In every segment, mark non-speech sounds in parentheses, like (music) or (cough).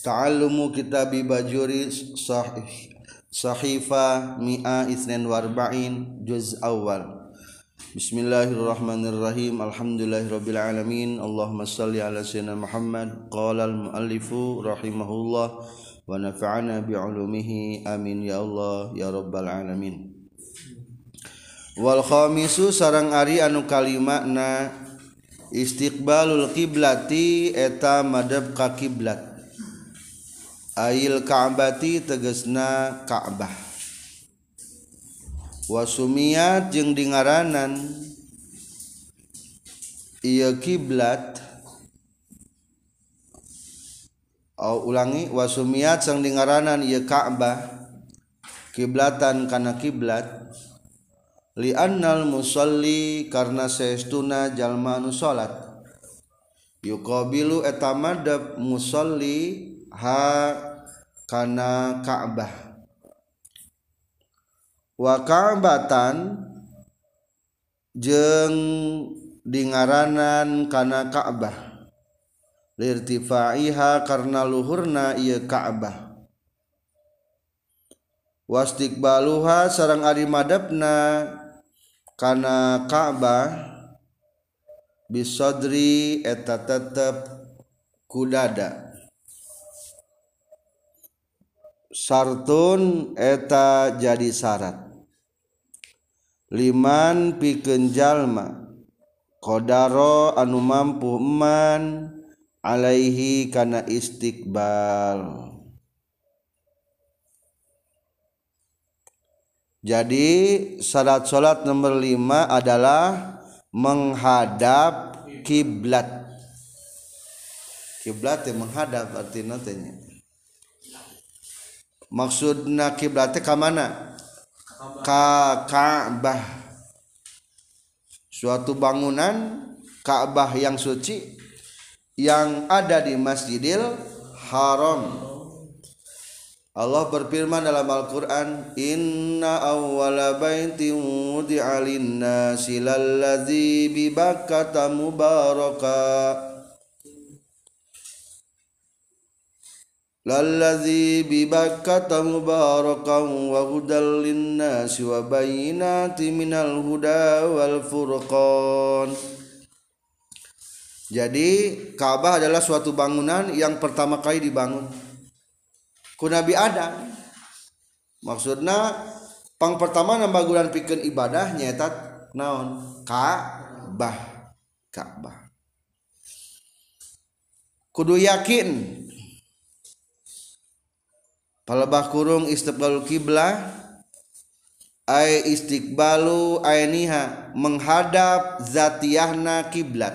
Ta'allumu kitabi bajuri sahih Sahifa mi'a isnin warba'in juz awal. Bismillahirrahmanirrahim. Alhamdulillahirabbil alamin Allahumma salli ala sayyidina Muhammad. Qala al muallifu rahimahullah. Wa nafa'ana bi'ulumihi. Amin ya Allah ya rabbal alamin. Wal khamisu sarang ari anu kalimakna istiqbalul kiblati eta madhab ka kiblat ail ka'bati tegesna ka'bah. Wasumiat jeung dingaranan. Ieu kiblat. Au ulangi wasumiat sang dingaranan ieu ka'bah. Kiblatan kana kiblat. Li'annal musalli karena seestuna jalma anu salat. Yuqabilu eta musalli ha kana Ka'bah. Wa Ka'batan jeng dingaranan kana Ka'bah. Lirtifaiha karena luhurna ieu Ka'bah. Wastiqbaluha sareng ari madepna kana Ka'bah. Bisodri eta tetep kudada sartun eta jadi syarat liman pikeun jalma qadaro anu mampu eman alaihi kana istiqbal Jadi salat-salat nomor lima adalah menghadap kiblat. Kiblat yang menghadap arti nantinya. Maksudna kiblatnya ke mana? Ka Ka'bah. Suatu bangunan Ka'bah yang suci yang ada di Masjidil Haram Allah berfirman dalam Al-Quran Inna awwala baitin wudi'a linnasi lalladhi bibakkata mubaraka lalladhi bibakkata mubarakan wa hudal linnasi wa bayinati minal huda wal furqan Jadi Ka'bah adalah suatu bangunan yang pertama kali dibangun. Ku Nabi Adam. Maksudnya pang pertama nambah bulan pikir ibadah nyetat naon? Ka'bah Ka'bah kudu yakin palebah kurung istiqbalul kiblah ay istiqbalu ainiha menghadap zatiyahna kiblat.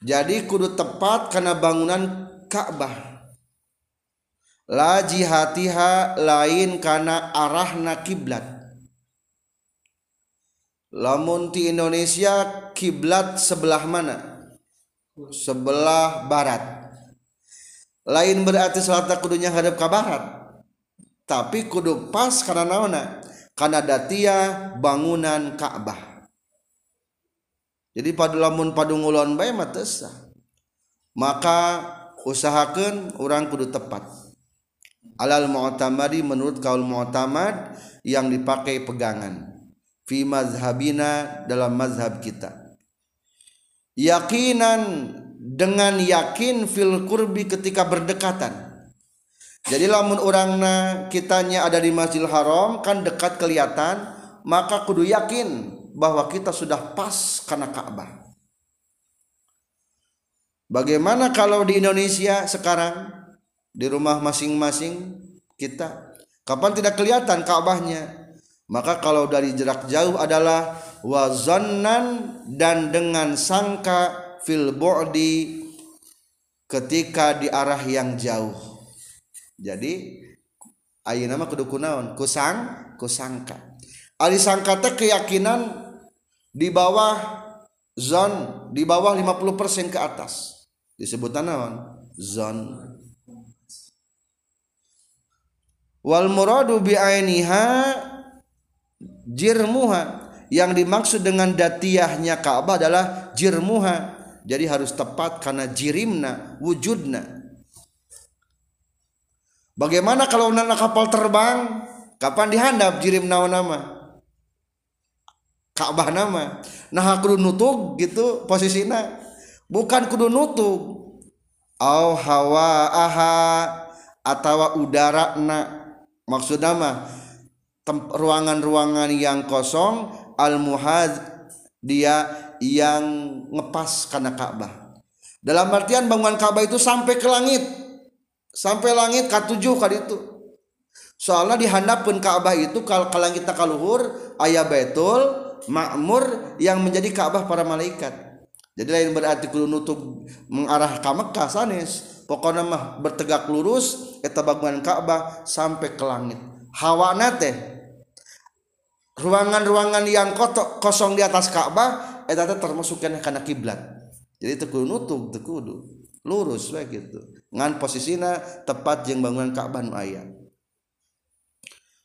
Jadi kudu tepat karena bangunan Ka'bah. Laji hatiha lain karena arahna kiblat. Lamun di Indonesia kiblat sebelah mana? Sebelah barat lain berarti salat kudunya hadap ke barat tapi kudu pas karena naona. Karena datia bangunan Ka'bah. Jadi pada lamun padung ulon bae maka usahakan orang kudu tepat. Alal mu'tamadi menurut kaul mu'tamad yang dipakai pegangan. Fi mazhabina dalam mazhab kita. Yakinan dengan yakin fil kurbi ketika berdekatan. Jadi lamun orangna kitanya ada di Masjidil Haram kan dekat kelihatan maka kudu yakin bahwa kita sudah pas karena Ka'bah. Bagaimana kalau di Indonesia sekarang di rumah masing-masing kita kapan tidak kelihatan Ka'bahnya? Maka kalau dari jarak jauh adalah wazannan dan dengan sangka fil bu'di ketika di arah yang jauh. Jadi ayo nama kudu kunaon? Kusang kusangka. Ali sangka teh keyakinan di bawah zon di bawah 50% ke atas. Disebut naon? Zon. Wal muradu bi ainiha jirmuha. Yang dimaksud dengan datiyahnya Ka'bah adalah jirmuha jadi harus tepat karena jirimna wujudna. Bagaimana kalau nana kapal terbang? Kapan dihandap jirim naon nama? Ka'bah nama. Nah kudu nutup gitu posisinya bukan kudu nutup au hawa aha atau udara na maksud nama ruangan-ruangan yang kosong al muhad dia yang ngepas karena Ka'bah. Dalam artian bangunan Ka'bah itu sampai ke langit. Sampai langit ke tujuh kali itu. Soalnya dihandapkan Ka'bah itu kalau ke langit kaluhur ayah betul makmur yang menjadi Ka'bah para malaikat. Jadi lain berarti kudu nutup mengarah ke Mekah sanes. Pokoknya mah bertegak lurus eta bangunan Ka'bah sampai ke langit. Hawa nate. Ruangan-ruangan yang kosong di atas Ka'bah eta teh termasuk karena kiblat. Jadi teu kudu nutup teu kudu lurus we gitu. Ngan posisinya tepat jeung bangunan Ka'bah nu aya.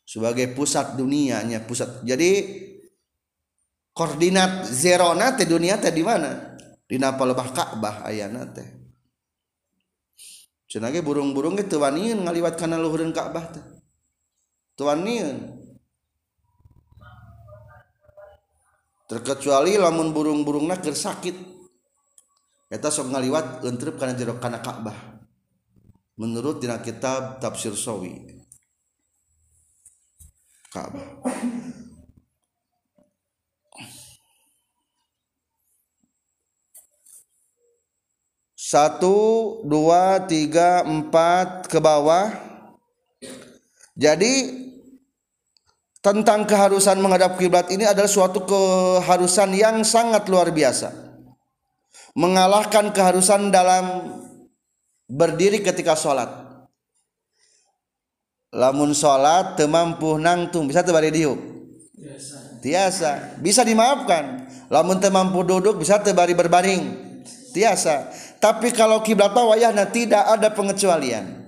Sebagai pusat dunianya pusat. Jadi koordinat zero nate dunia teh di mana? Di napa lebah Ka'bah ayana teh. Cenah burung-burung itu wanian ngaliwat kana luhureun Ka'bah teh. Tuanian terkecuali lamun burung-burungna keur sakit. Eta sok ngaliwat entrep kana jero kana Ka'bah. Menurut dina kitab tafsir sawi. Ka'bah. Satu dua tiga empat ke bawah. Jadi tentang keharusan menghadap kiblat ini adalah suatu keharusan yang sangat luar biasa. Mengalahkan keharusan dalam berdiri ketika sholat. Lamun sholat temampu nangtung bisa tebari diuk. Tiasa bisa dimaafkan. Lamun temampu duduk bisa tebari berbaring. Tiasa. Tapi kalau kiblat wayahna tidak ada pengecualian.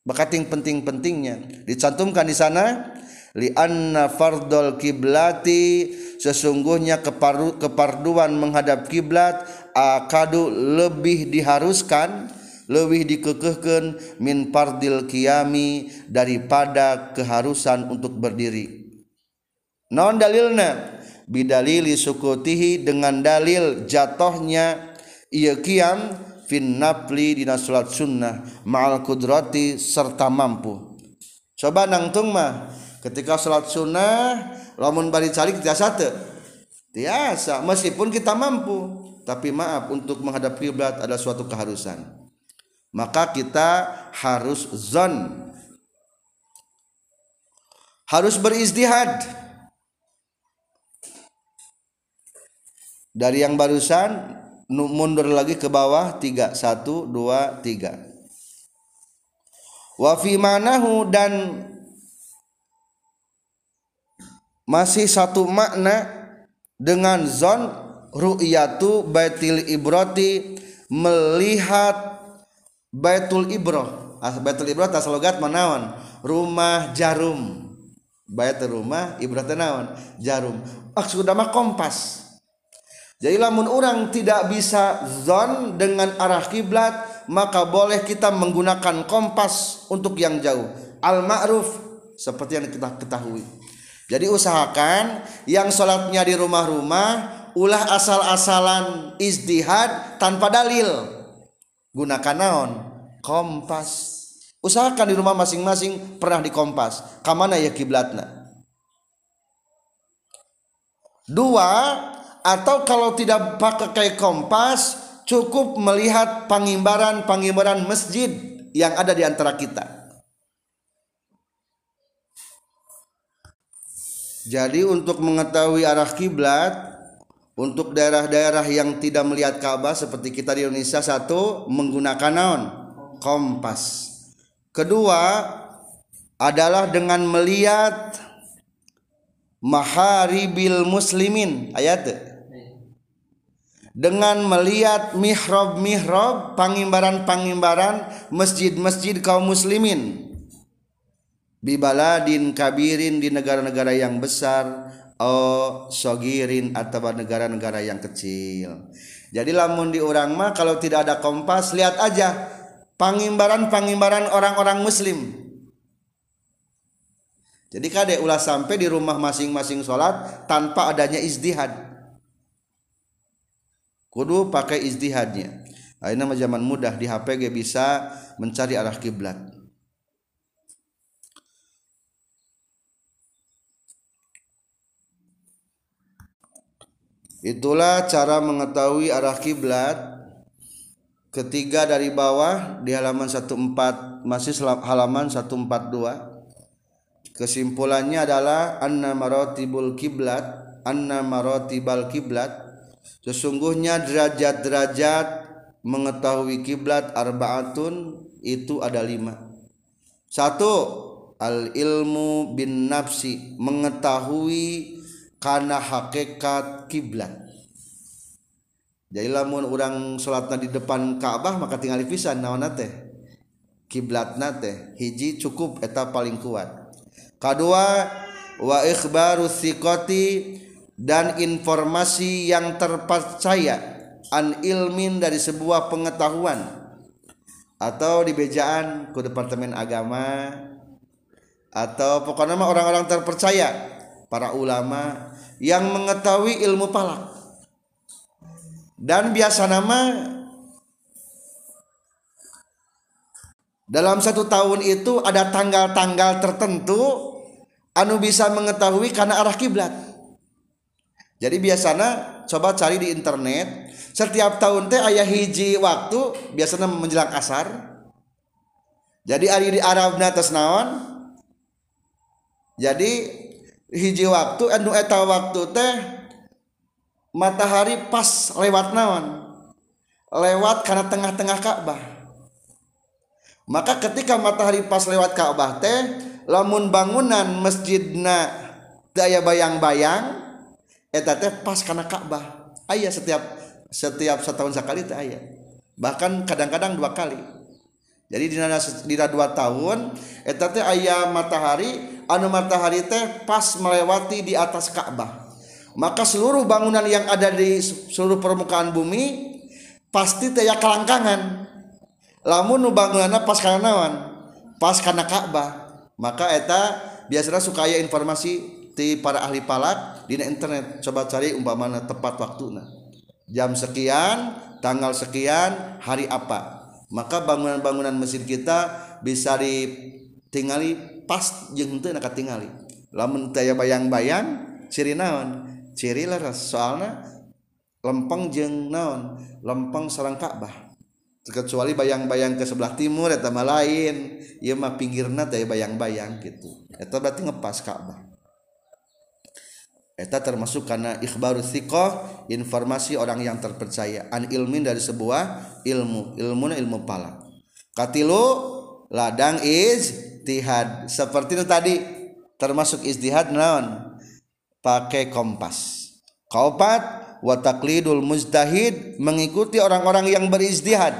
Bakating penting-pentingnya dicantumkan di sana li anna fardol kiblati sesungguhnya keparu, keparduan menghadap kiblat akadu lebih diharuskan lebih dikekehkan min fardil kiami daripada keharusan untuk berdiri. Non dalilna bidalili sukutihi dengan dalil jatohnya ia kiam fin nafli dina sunnah ma'al kudrati serta mampu. Coba nangtung mah ketika sholat sunnah lamun bari calik tiasa teu tiasa meskipun kita mampu tapi maaf untuk menghadap kiblat ada suatu keharusan. Maka kita harus zon. Harus beristihad dari yang barusan mundur lagi ke bawah tiga satu dua tiga. Wafi manahu dan masih satu makna dengan zon ru'yatu baitil ibrati melihat baitul ibroh. Baitul ibroh tas logat manawan rumah jarum. Bait rumah ibroh naon? Jarum. Maksud mah kompas. Jadi lamun orang tidak bisa zon dengan arah kiblat maka boleh kita menggunakan kompas untuk yang jauh. Al ma'ruf seperti yang kita ketahui jadi usahakan yang sholatnya di rumah-rumah ulah asal-asalan istihad tanpa dalil. Gunakan naon? Kompas. Usahakan di rumah masing-masing pernah dikompas. Kamana ya kiblatna? Dua, atau kalau tidak pakai kompas, cukup melihat pangimbaran-pangimbaran masjid yang ada di antara kita. Jadi untuk mengetahui arah kiblat untuk daerah-daerah yang tidak melihat Ka'bah seperti kita di Indonesia satu menggunakan naon? Kompas. Kedua adalah dengan melihat maharibil muslimin. Ayat. Dengan melihat mihrab-mihrab pangimbaran-pangimbaran masjid-masjid kaum muslimin bibaladin kabirin di negara-negara yang besar oh sogirin atau negara-negara yang kecil. Jadi lamun di orang mah kalau tidak ada kompas lihat aja pangimbaran-pangimbaran orang-orang muslim. Jadi kade ulah sampai di rumah masing-masing sholat tanpa adanya izdihad. Kudu pakai izdihadnya. Mah zaman mudah di HP bisa mencari arah kiblat. Itulah cara mengetahui arah kiblat. Ketiga dari bawah di halaman 14 masih halaman 142. Kesimpulannya adalah anna maratibul kiblat, anna maratibal kiblat sesungguhnya derajat-derajat mengetahui kiblat arbaatun itu ada lima satu al ilmu bin nafsi mengetahui karena hakikat kiblat. Jadi lamun orang sholatna di depan Ka'bah maka tinggal pisan naon teh? Kiblat nate hiji cukup eta paling kuat. Kedua wa ikhbaru thiqati dan informasi yang terpercaya an ilmin dari sebuah pengetahuan atau di bejaan ke departemen agama atau pokoknya orang-orang terpercaya para ulama yang mengetahui ilmu palak. Dan biasa nama dalam satu tahun itu ada tanggal-tanggal tertentu anu bisa mengetahui karena arah kiblat. Jadi biasanya coba cari di internet setiap tahun teh ayah hiji waktu biasanya menjelang asar. Jadi hari di Arab atas naon? Jadi hiji waktu anu eta waktu teh matahari pas lewat naon? Lewat karena tengah-tengah Ka'bah. Maka ketika matahari pas lewat Ka'bah teh lamun bangunan masjidna daya bayang-bayang eta teh pas karena Ka'bah. Ayah setiap setiap setahun sekali itu ayat bahkan kadang-kadang dua kali. Jadi di di dua tahun eta teh ayah matahari anu matahari teh pas melewati di atas Ka'bah. Maka seluruh bangunan yang ada di seluruh permukaan bumi pasti teh ya kelangkangan. Lamun nu bangunannya pas karena nawan pas karena Ka'bah. Maka eta biasanya suka informasi di para ahli palak di internet. Coba cari umpamana tepat waktunya jam sekian tanggal sekian hari apa. Maka bangunan-bangunan mesin kita bisa ditingali pas jeung teu nak tingali. Lamun teu bayang-bayang ciri naon? Ciri laras soalna lempeng jeung naon? Lempeng sarang Ka'bah kecuali bayang-bayang ke sebelah timur eta mah lain. Ieu mah pinggirna teh bayang-bayang gitu. Eta berarti ngepas Ka'bah Eta termasuk karena ikhbaru thiqah informasi orang yang terpercaya an ilmin dari sebuah ilmu. Ilmu ilmu pala katilu ladang ijtihad seperti itu tadi termasuk ijtihad naon? Pakai kompas. Kaupat wa taqlidul mujtahid mengikuti orang-orang yang berijtihad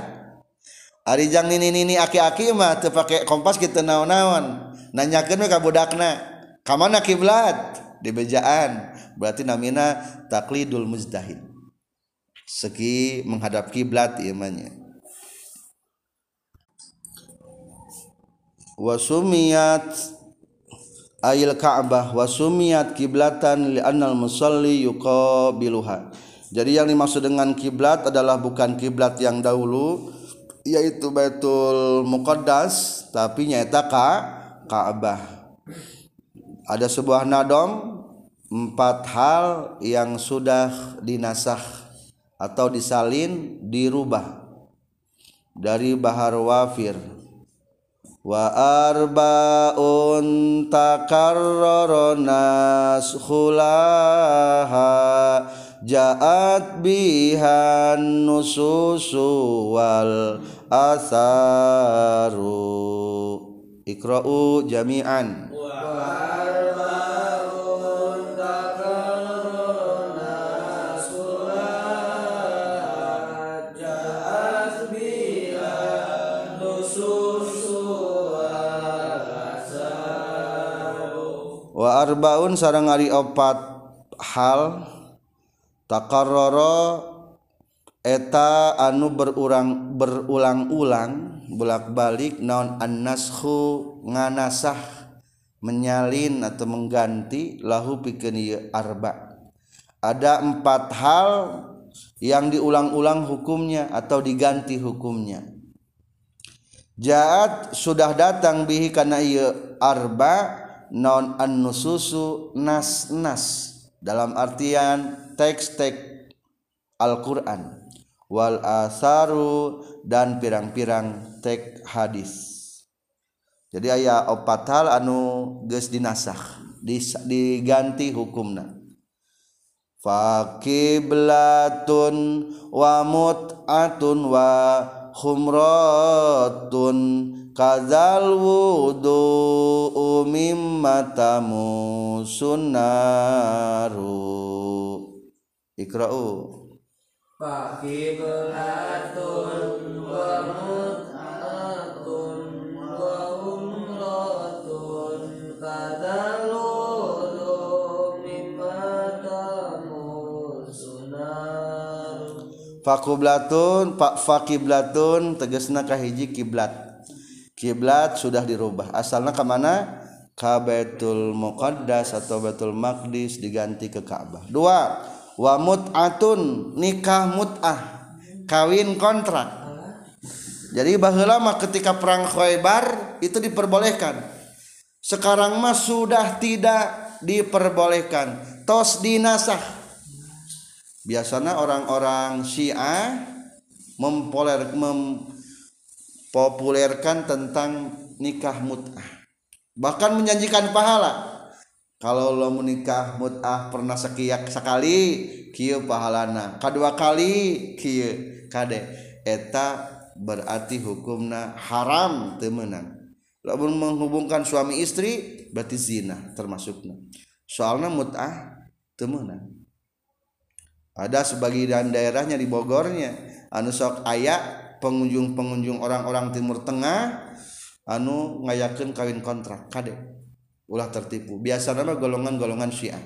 ari jang nini nini aki-aki mah teu pakai kompas kita naon-naon. Nanyakeun ka budakna ka mana kiblat? Di bejaan. Berarti namina taklidul muzdahid. Segi menghadap kiblat imannya wasumiyat ayil ka'bah wasumiyat kiblatan li'annal musalli yuqabiluha. Jadi yang dimaksud dengan kiblat adalah bukan kiblat yang dahulu yaitu Baitul Muqaddas tapi nyata ka Ka'bah. Ada sebuah nadom empat hal yang sudah dinasah atau disalin dirubah dari bahar wafir wa arbaun takarrara takarronashulaha jaat bihan nususu wal asaru ikra'u jami'an. Wa arbaun sarang ari opat hal takarrara eta anu berurang berulang-ulang bolak-balik naon annashu nganasah menyalin atau mengganti lahu pikeun arba. Ada empat hal yang diulang-ulang hukumnya atau diganti hukumnya. Jaat sudah datang bihi kana ieu arba non anu susu nas-nas dalam artian teks-teks Al-Quran. Wal asaru dan pirang-pirang teks hadis. Jadi ayah opat hal anu geus dinasakh diganti hukumna. Faqiblatun wa mut'atun wa khumratun kadzal wudu mimma sunnaru. Ikra'u. Fakiblatun wa mut'atun wa umratun Kadaludu mimma tamusunar Fakublatun Pak fakiblatun tegesna kahiji kiblat kiblat sudah dirubah. Asalnya ke mana? Ka Baitul Muqaddas atau Baitul Maqdis diganti ke Ka'bah. Dua wa mut'atun nikah mut'ah kawin kontrak. Jadi baheula mah ketika perang Khaybar itu diperbolehkan. Sekarang mah sudah tidak diperbolehkan. Tos dinasah. Biasanya orang-orang Syiah mempoler mempopulerkan tentang nikah mut'ah. Bahkan menjanjikan pahala. Kalau lo menikah mut'ah pernah sekiak sekali kieu pahalana. Kedua kali kieu. Kade eta berarti hukumna haram temenan lamun menghubungkan suami istri berarti zina termasuknya soalnya mut'ah temenan ada sebagian daerahnya di Bogornya. Anu sok ayak pengunjung-pengunjung orang-orang Timur Tengah anu ngayakin kawin kontrak kadek ulah tertipu. Biasa nama golongan-golongan Syiah.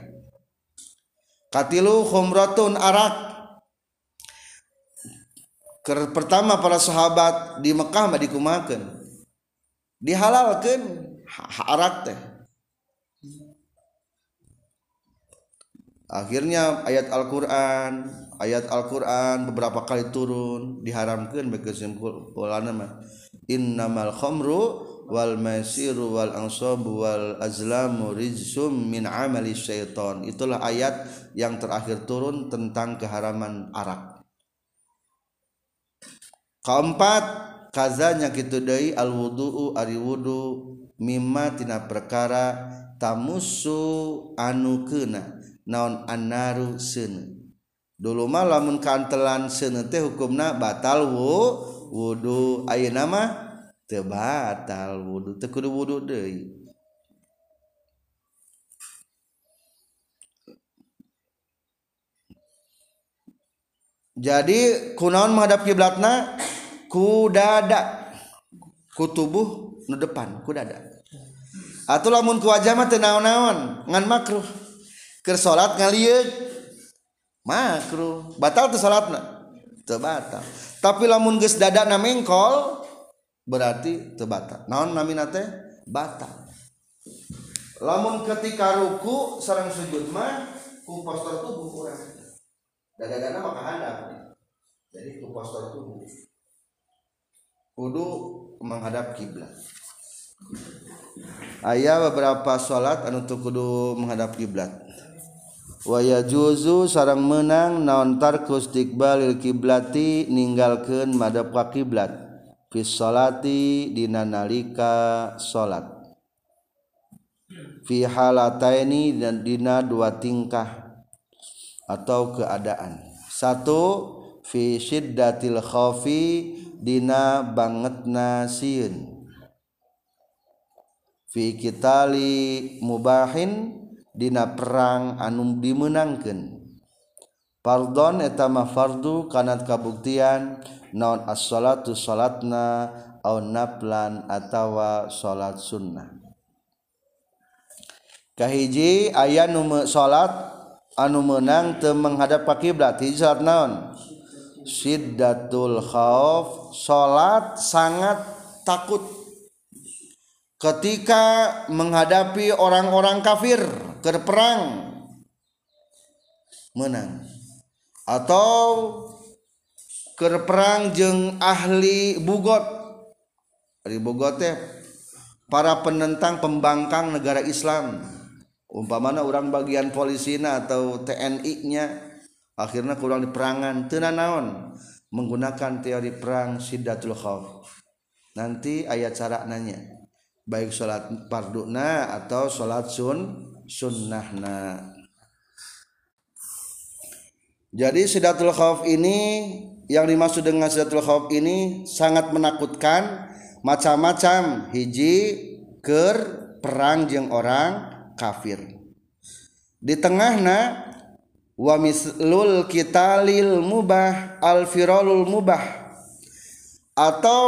Katilu khumratun arak. Ker pertama para sahabat di Mekah mah dikumakeun dihalalkan arak teh. Akhirnya ayat Al-Qur'an ayat Al-Qur'an beberapa kali turun diharamkan kesimpulan mah. Innamal khamru wal maisiru wal ansabu wal azlamu rijsum min amali syaiton itulah ayat yang terakhir turun tentang keharaman arak keempat kazanya kitu deui al wudu'u ari wudu mimma tina perkara tamusu anu keuna naon annaru seuneu dulu mah lamun kantelan seuneu teh hukumna batal wu wudu ayeuna mah teu batal wudu teu kudu wudu deui. Jadi kunaon menghadap kiblatna? Ku dada ku tubuh nu depan ku dada. Atau lamun ku wajah mah teu naon-naon ngan makruh. Keur salat ngalieu makruh. Batal tuh salatna. Teu batal. Tapi lamun geus dadana mengkol berarti teu naon namina teh? Batal. Lamun ketika ruku sareng sujud mah ku postur tubuh kurang dada-dada maka hadap jadi ku postur tubuh. Kudu menghadap kiblat. Ayah beberapa sholat anu tuh kudu menghadap kiblat. Waya juzu sarang menang naon tarkus tikbalil kiblati ninggalkeun madhab ka kiblat. Salati dina nalika salat fi halataini dan dina dua tingkah atau keadaan. Satu fi syiddatil khaufi dina bangetna sieun fi kitali mubahin dina perang anum dimenangkan pardon etama fardu kanat kabuktian naon as-salatu salatna au naplan atawa salat sunnah. Kahiji aya nu salat anu menang teu menghadap ka kiblat hiji salat naon? Siddatul khauf salat sangat takut. Ketika menghadapi orang-orang kafir ke perang menang. Atau ke perang jeng ahli bugot ahli bugot teh para penentang pembangkang negara Islam. Umpamana orang bagian polisina atau TNI-nya akhirnya kurang di perangan teu naon? Menggunakan teori perang sidatul khauf nanti ayat cara nanya baik sholat farduna atau sholat sun sunnahna. Jadi sidatul khauf ini yang dimaksud dengan sidatul khauf ini sangat menakutkan macam-macam hiji ker perang jeng orang kafir. Di tengahna wa mislul kitalil mubah al firalul mubah atau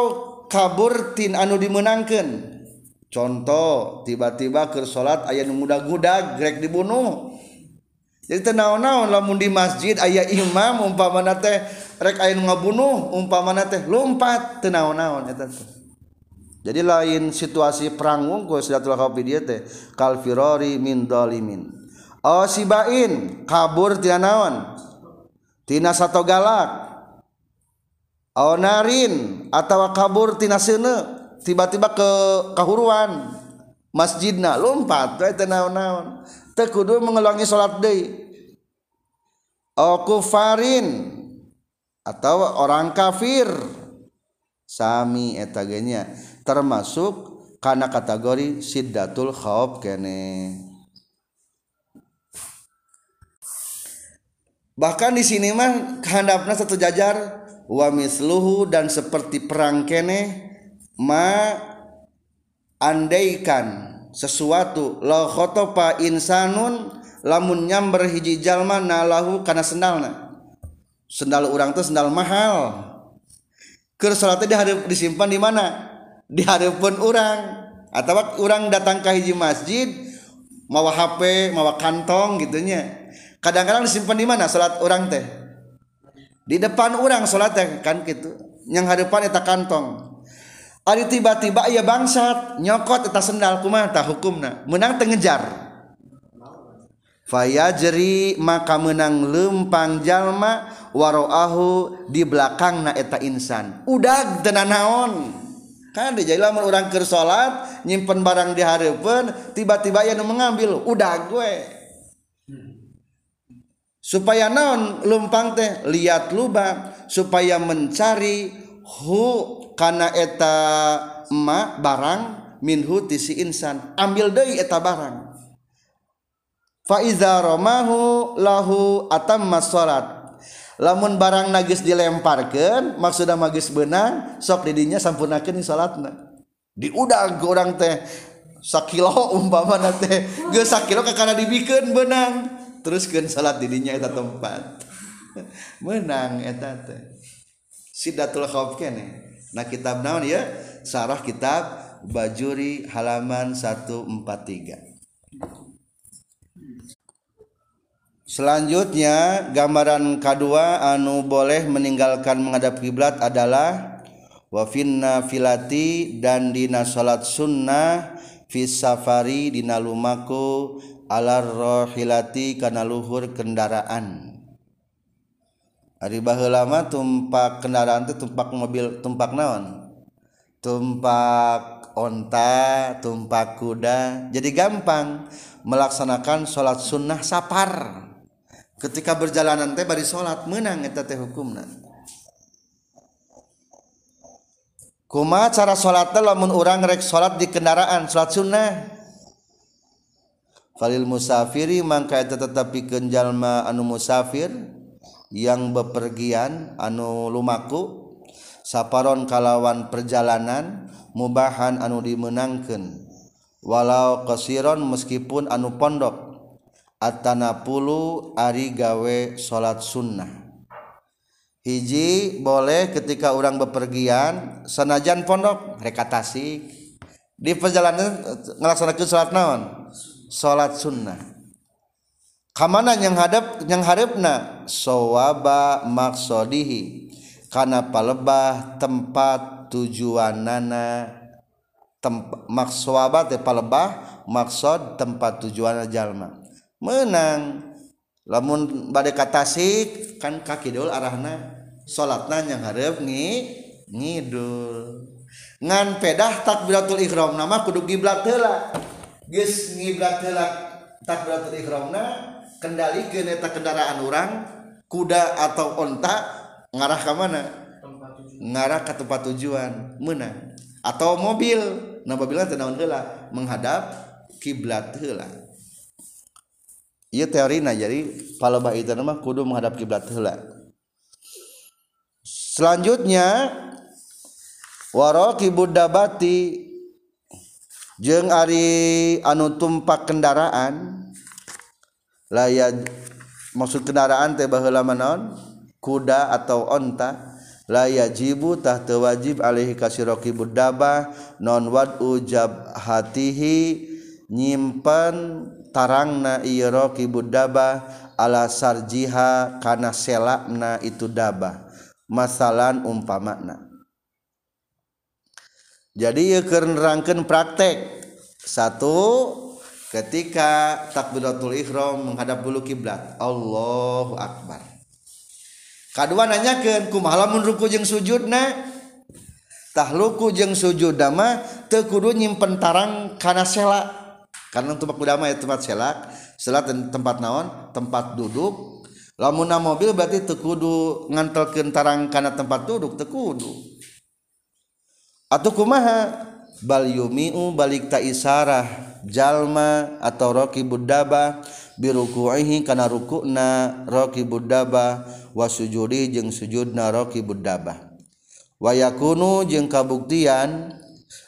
kabur tin anu dimenangkan contoh tiba-tiba ke salat ayah muda-guda grek dibunuh. Jadi tenaon-naon lamun di masjid ayah imam umpamana teh rek ayah ngabunuh umpamana teh lompat tenaon-naon eta teh. Jadi lain situasi perang wungku silatul kafi dia teh kalfirori min dolimin oh, sibain kabur tina naon? Tina satu galak. Oh narin atau kabur tina seuneu tiba-tiba ke kahuruan masjidna lompat we teu naon-naon. Teu kudu mengulangi salat deui. Kufarin atau orang kafir. Sami eta nya termasuk karena kategori siddatul khauf kene. Bahkan di sini mah kehendaknya satu jajar. Wa misluhu dan seperti perang kene ma andaikan sesuatu la khotopa insanun lamun nyamber hiji jalma nalahu kana sendalna. Sendal orang tuh sendal mahal. Keur salatnya disimpan di mana? Di hadapan orang atau orang datang ke hiji masjid mawa HP mawa kantong gitunya kadang-kadang disimpan di mana salat orang teh? Di depan orang salat teh kan gitu. Yang hadapan eta kantong Ari tiba-tiba ya bangsat nyokot eta sendal kumaha tah hukumna? Menang teu ngejar. Fayajri maka menang lempang jalma waroahu di belakangna eta insan. Udah tenan naon kan di jadi lamun orang keur salat nyimpen barang di hareupeun tiba-tiba nu mengambil udah gue supaya naon lumpang teh? Lihat lubang supaya mencari hu kana eta ma barang minhu tisi insan. Ambil deui eta barang. Fa iza ramahu lahu atamma salat. Lamun barang nagis dilemparkeun maksudna magis benang sok didinya sampunakeun salatna. Diudag ke orang teh sakilo umpama teh geus sakilo kakana dibikeun benang teruskeun salat didinya eta tempat. (laughs) Menang eta teh. Sidatul khauf kene. Nah kitab naon ya? Sarah kitab bajuri halaman 143 Selanjutnya gambaran kedua anu boleh meninggalkan menghadap kiblat adalah wafinna filati dan dina salat sunnah fis safari dina lumaku alar kana luhur kendaraan. Ari baheulama tumpak kendaraan teh tumpak mobil tumpak naon? Tumpak onta, tumpak kuda. Jadi gampang melaksanakan sholat sunnah sapar. Ketika berjalanan teh bari sholat menang eta teh hukumna. Kuma cara sholat teh lamun urang rek sholat di kendaraan sholat sunnah. Falil musafiri mangka eta tetep pikeun jalma anu musafir yang bepergian anu lumaku saparon kalawan perjalanan mubahan anu dimenangkan walau kesiron meskipun anu pondok atanapulu ari gawe salat sunnah. Hiji boleh ketika orang bepergian senajan pondok rekatasi di perjalanan eh, ngelaksanakan salat naon? Salat sunnah. kamana yang hadap yang harapna sowaba maksodihi karena palebah tempat tujuanana. Tempat makswaba teh palebah maksud tempat tujuan jalma. Menang. Lamun bade katasik kan kaki dul arahna. Salatna yang harap ngi ngidul. Ngan pedah takbiratul ihram nama kudu giblat heula. Geus ngiblat heula takbiratul ihramna kendali geneta kendaraan orang kuda atau onta ngarah ke mana? Ngarah ke tempat tujuan menang atau mobil nah mobilnya tenaun hela menghadap kiblat hela iya teori nah jadi palebah itu nama kudu menghadap kiblat hela selanjutnya warokibud dabati jeng ari anu tumpak kendaraan layan maksud kendaraan teh baheula naon? Kuda atau onta. La yajibu tah teu wajib alaihi kasiroki dabah non wad ujab hatihi nyimpen tarangna ieu roki dabah ala sarjiha kana selakna itu daba masalan umpamana. Jadi ieu keur praktek. Satu ketika takbiratul ihram menghadap bulu kiblat Allahu akbar. Kedua nanyakeun kumaha lamun ruku jeung sujudna? Tah ruku jeung sujud dama teu kudu nyimpen tarang kana sela. Karena tempat udama ya tempat selak selak tempat naon? Tempat duduk. Lamun mobil berarti teu kudu ngantelkeun tarang kana tempat duduk teu kudu. Atau kumaha? Bal yumiu balik ta isarah. jalma atau Rocky Buddaba birukuhi karena rukukna Rocky Buddaba wasujudi jeung sujudna Rocky Buddaba wayakunu jeung kabuktian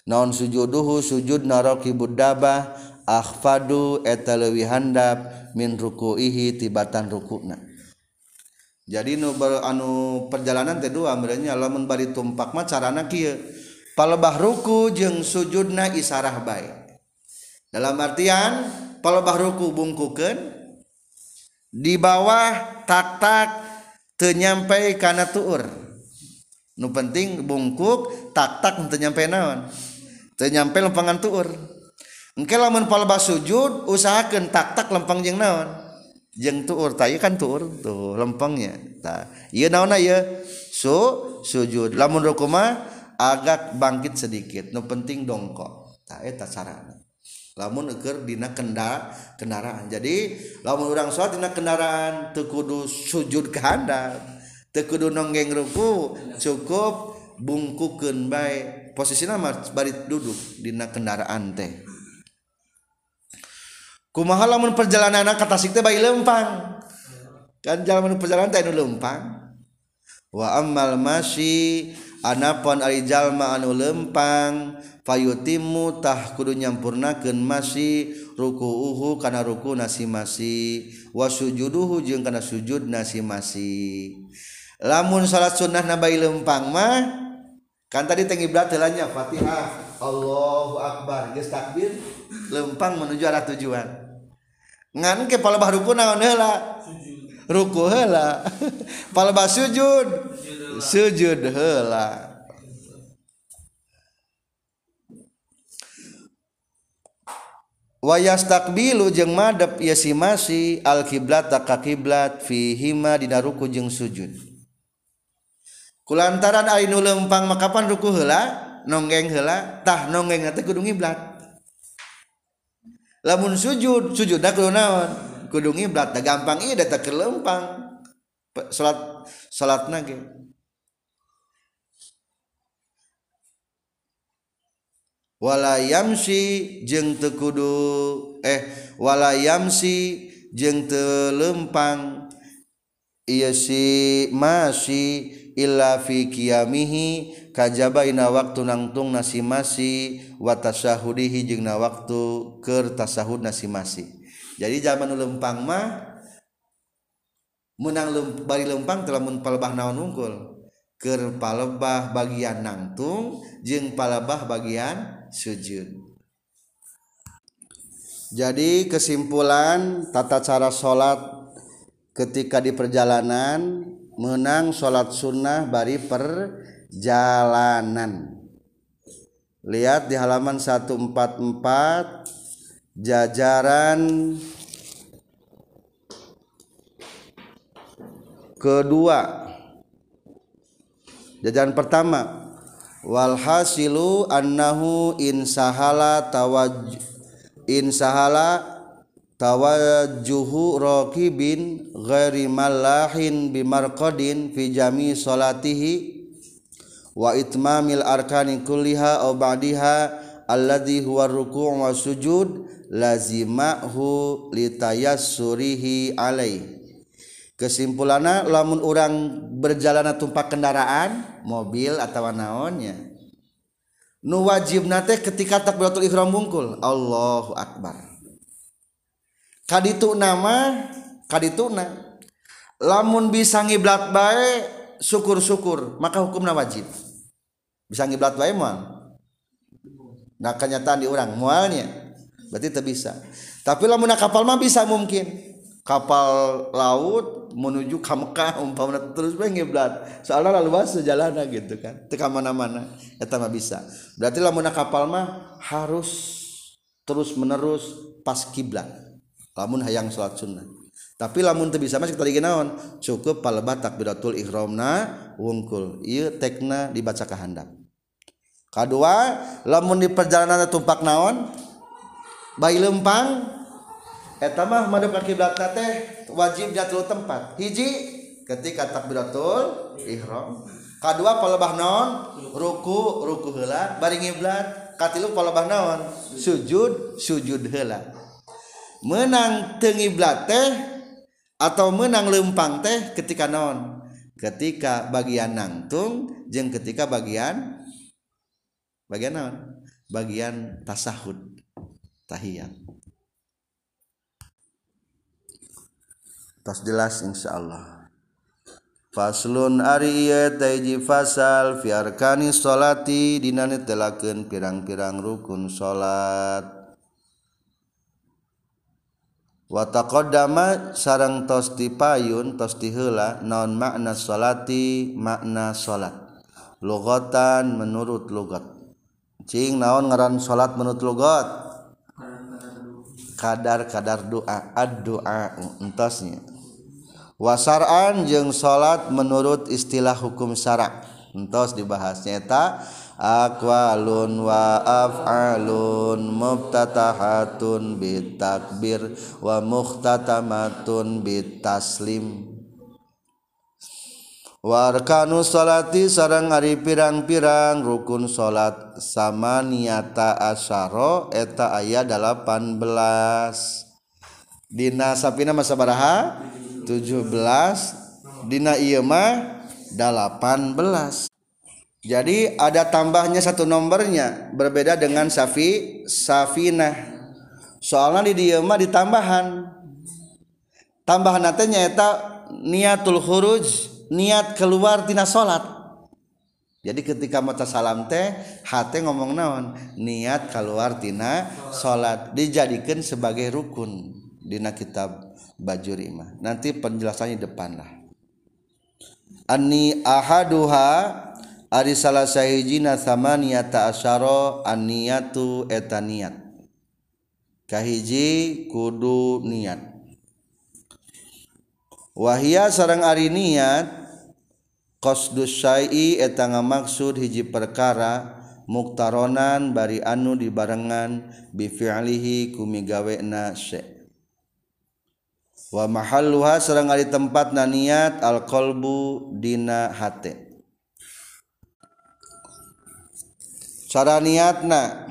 naon sujuduhu sujudna Rocky Buddaba akhfadu eta leuwih handap min rukuihi tibatan rukukna jadi nu anu perjalanan teh dua merenya lamun bari tumpak mah carana kieu. Palebah ruku jeung sujudna isarah baik dalam artian palebahruku bungkuken di bawah tak-tak tenyampai karena tuur. Nu penting bungkuk tak-tak tenyampai naon? Tenyampai lempangan tuur. Engke lamun palebah sujud usahakan tak-tak lempang jeng naon? Jeng tuur tayu kan tuur tuh lempangnya ta ieu naon ya su sujud. Lamun rukuma agak bangkit sedikit. Nu penting dongkok. Tak eta sarana. lamun eker dina kenda kendaraan. Jadi lamun orang sholat dina kendaraan tekudu sujud ke handap tekudu nonggeng ruku cukup bungkukeun baik posisi nama bari duduk dina kendaraan teh. Kumaha lamun perjalanan anak tasik teh bayi lempang? Kan jalan perjalanan teh nu lempang. Wa ammal masih anapon ari jalma anu lempang. payutimu tah kudu nyampurnakeun masih ruku'uhu kana ruku nasi masih wasujuduhu jeung kana sujud nasi masih lamun salat sunnah nabai lempang mah kan tadi tengi iblat telanya Fatihah Allahu akbar geus takbir lempang menuju arah tujuan. Ngan ke palebah ruku naon heula? Ruku heula. (laughs) Palebah sujud. Sujud heula. wayas takbilu jeung madep ya si masih alkiblat tak kakiblat fihima dina ruku jeung sujud. Kulantaran ari nu lempang makapan ruku heula? Nonggeng heula? Tah nonggeng teh kudu ngiblat. Lamun sujud sujud da kudu naon? Kudu ngiblat da gampang ieu da teh lempang. Salat salatna ge. Walayamsi jeng tekudu eh walayamsi jeng telempang iya si masih illa fi qiyamihi kajaba ina waktu nangtung nasi masi wa tasahudihi jeung na waktu keur tasahud nasi masi jadi zaman lempang mah menang lem, bari lempang telah mun palebah naon unggul keur palebah bagian nangtung jeung palebah bagian sujud. Jadi kesimpulan tata cara salat ketika di perjalanan menang salat sunnah bari per jalanan lihat di halaman 144 jajaran kedua. Jajaran pertama walhasilu annahu insahala tawaj insahala tawajjuhu raqibin ghairi malahin bimarqadin fi jami salatihi wa itmamil arkani kulliha aw ba'diha alladhi huwa ruku' wa sujud lazimahu litayassurihi alaihi. kesimpulannya lamun orang berjalan tumpak kendaraan mobil atau naonnya nu wajib nate ketika takbiratul ihram bungkul. Allahu akbar. Kaditu nama kaditu na. Lamun bisa ngiblat bae syukur-syukur. Maka hukumnya wajib. Bisa ngiblat bae moal nah kenyataan di orang mualnya. Berarti teu bisa. Tapi lamun kapal mah bisa mungkin. kapal laut menuju ke Mekah umpamanya terus bae ngiblat. Soalnya luas sejalana gitu kan. Teka mana-mana eta mah bisa. Berarti lamun kapal mah harus terus menerus pas kiblat. Lamun hayang salat sunnah. Tapi lamun teu bisa mah tadi naon? Cukup palebat takbiratul ihramna wungkul. Ieu tekna dibaca ka handap. Kadua lamun di perjalanan tumpak naon? Bayi lempang Eh, etamah madep ka kiblat teh wajibnya tilu tempat. Hiji ketika takbiratul ihram. Kedua palebah naon? Ruku ruku heula. Bari ngiblat katilu palebah naon? Sujud sujud heula. Menang tengiblat teh atau menang lempang teh ketika naon? Ketika bagian nangtung jeung ketika bagian bagian naon? Bagian tasahud tahiyat tas jelas insyaallah faslun ari taiji fasal fi arkani sholati dinane telakeun pirang-pirang rukun salat wa taqaddama sareng tos dipayun tos diheula naon makna sholati makna salat lugatan menurut lugat cing naon ngaran salat menurut lugat kadar-kadar doa ad-doa entosnya wasaran jeung salat menurut istilah hukum syarak. Entos dibahas nyata. Aqwalun wa af'alun mubtatahatun bitakbir wa mukhtatamatun bitaslim. Warkanu salati sarang ari pirang-pirang rukun salat sama niata asyara eta aya 18 dina sapina masa baraha 17 Dina Ima 18 jadi ada tambahnya satu nomornya berbeda dengan Safi Safinah soalnya di Dima ditambahan. Tambahan nantinya eta niatul huruj niat keluar tina salat jadi ketika maca salam teh hati ngomong naon? Niat keluar tina salat dijadikan sebagai rukun dina kitab bajuri mah nanti penjelasannya depan lah. Ani ahaduha ari salah sahijina samaniyata asyara aniyatu eta niat. Kahiji kudu niat. Wahia sarang ari niat qasdus syai'i eta ngamaksud hiji perkara muktaronan bari anu dibarengan bi fi'lihi kumigawena syai' wa mahalluha sareng ari tempatna niat al qalbu dina hate. Cara niatna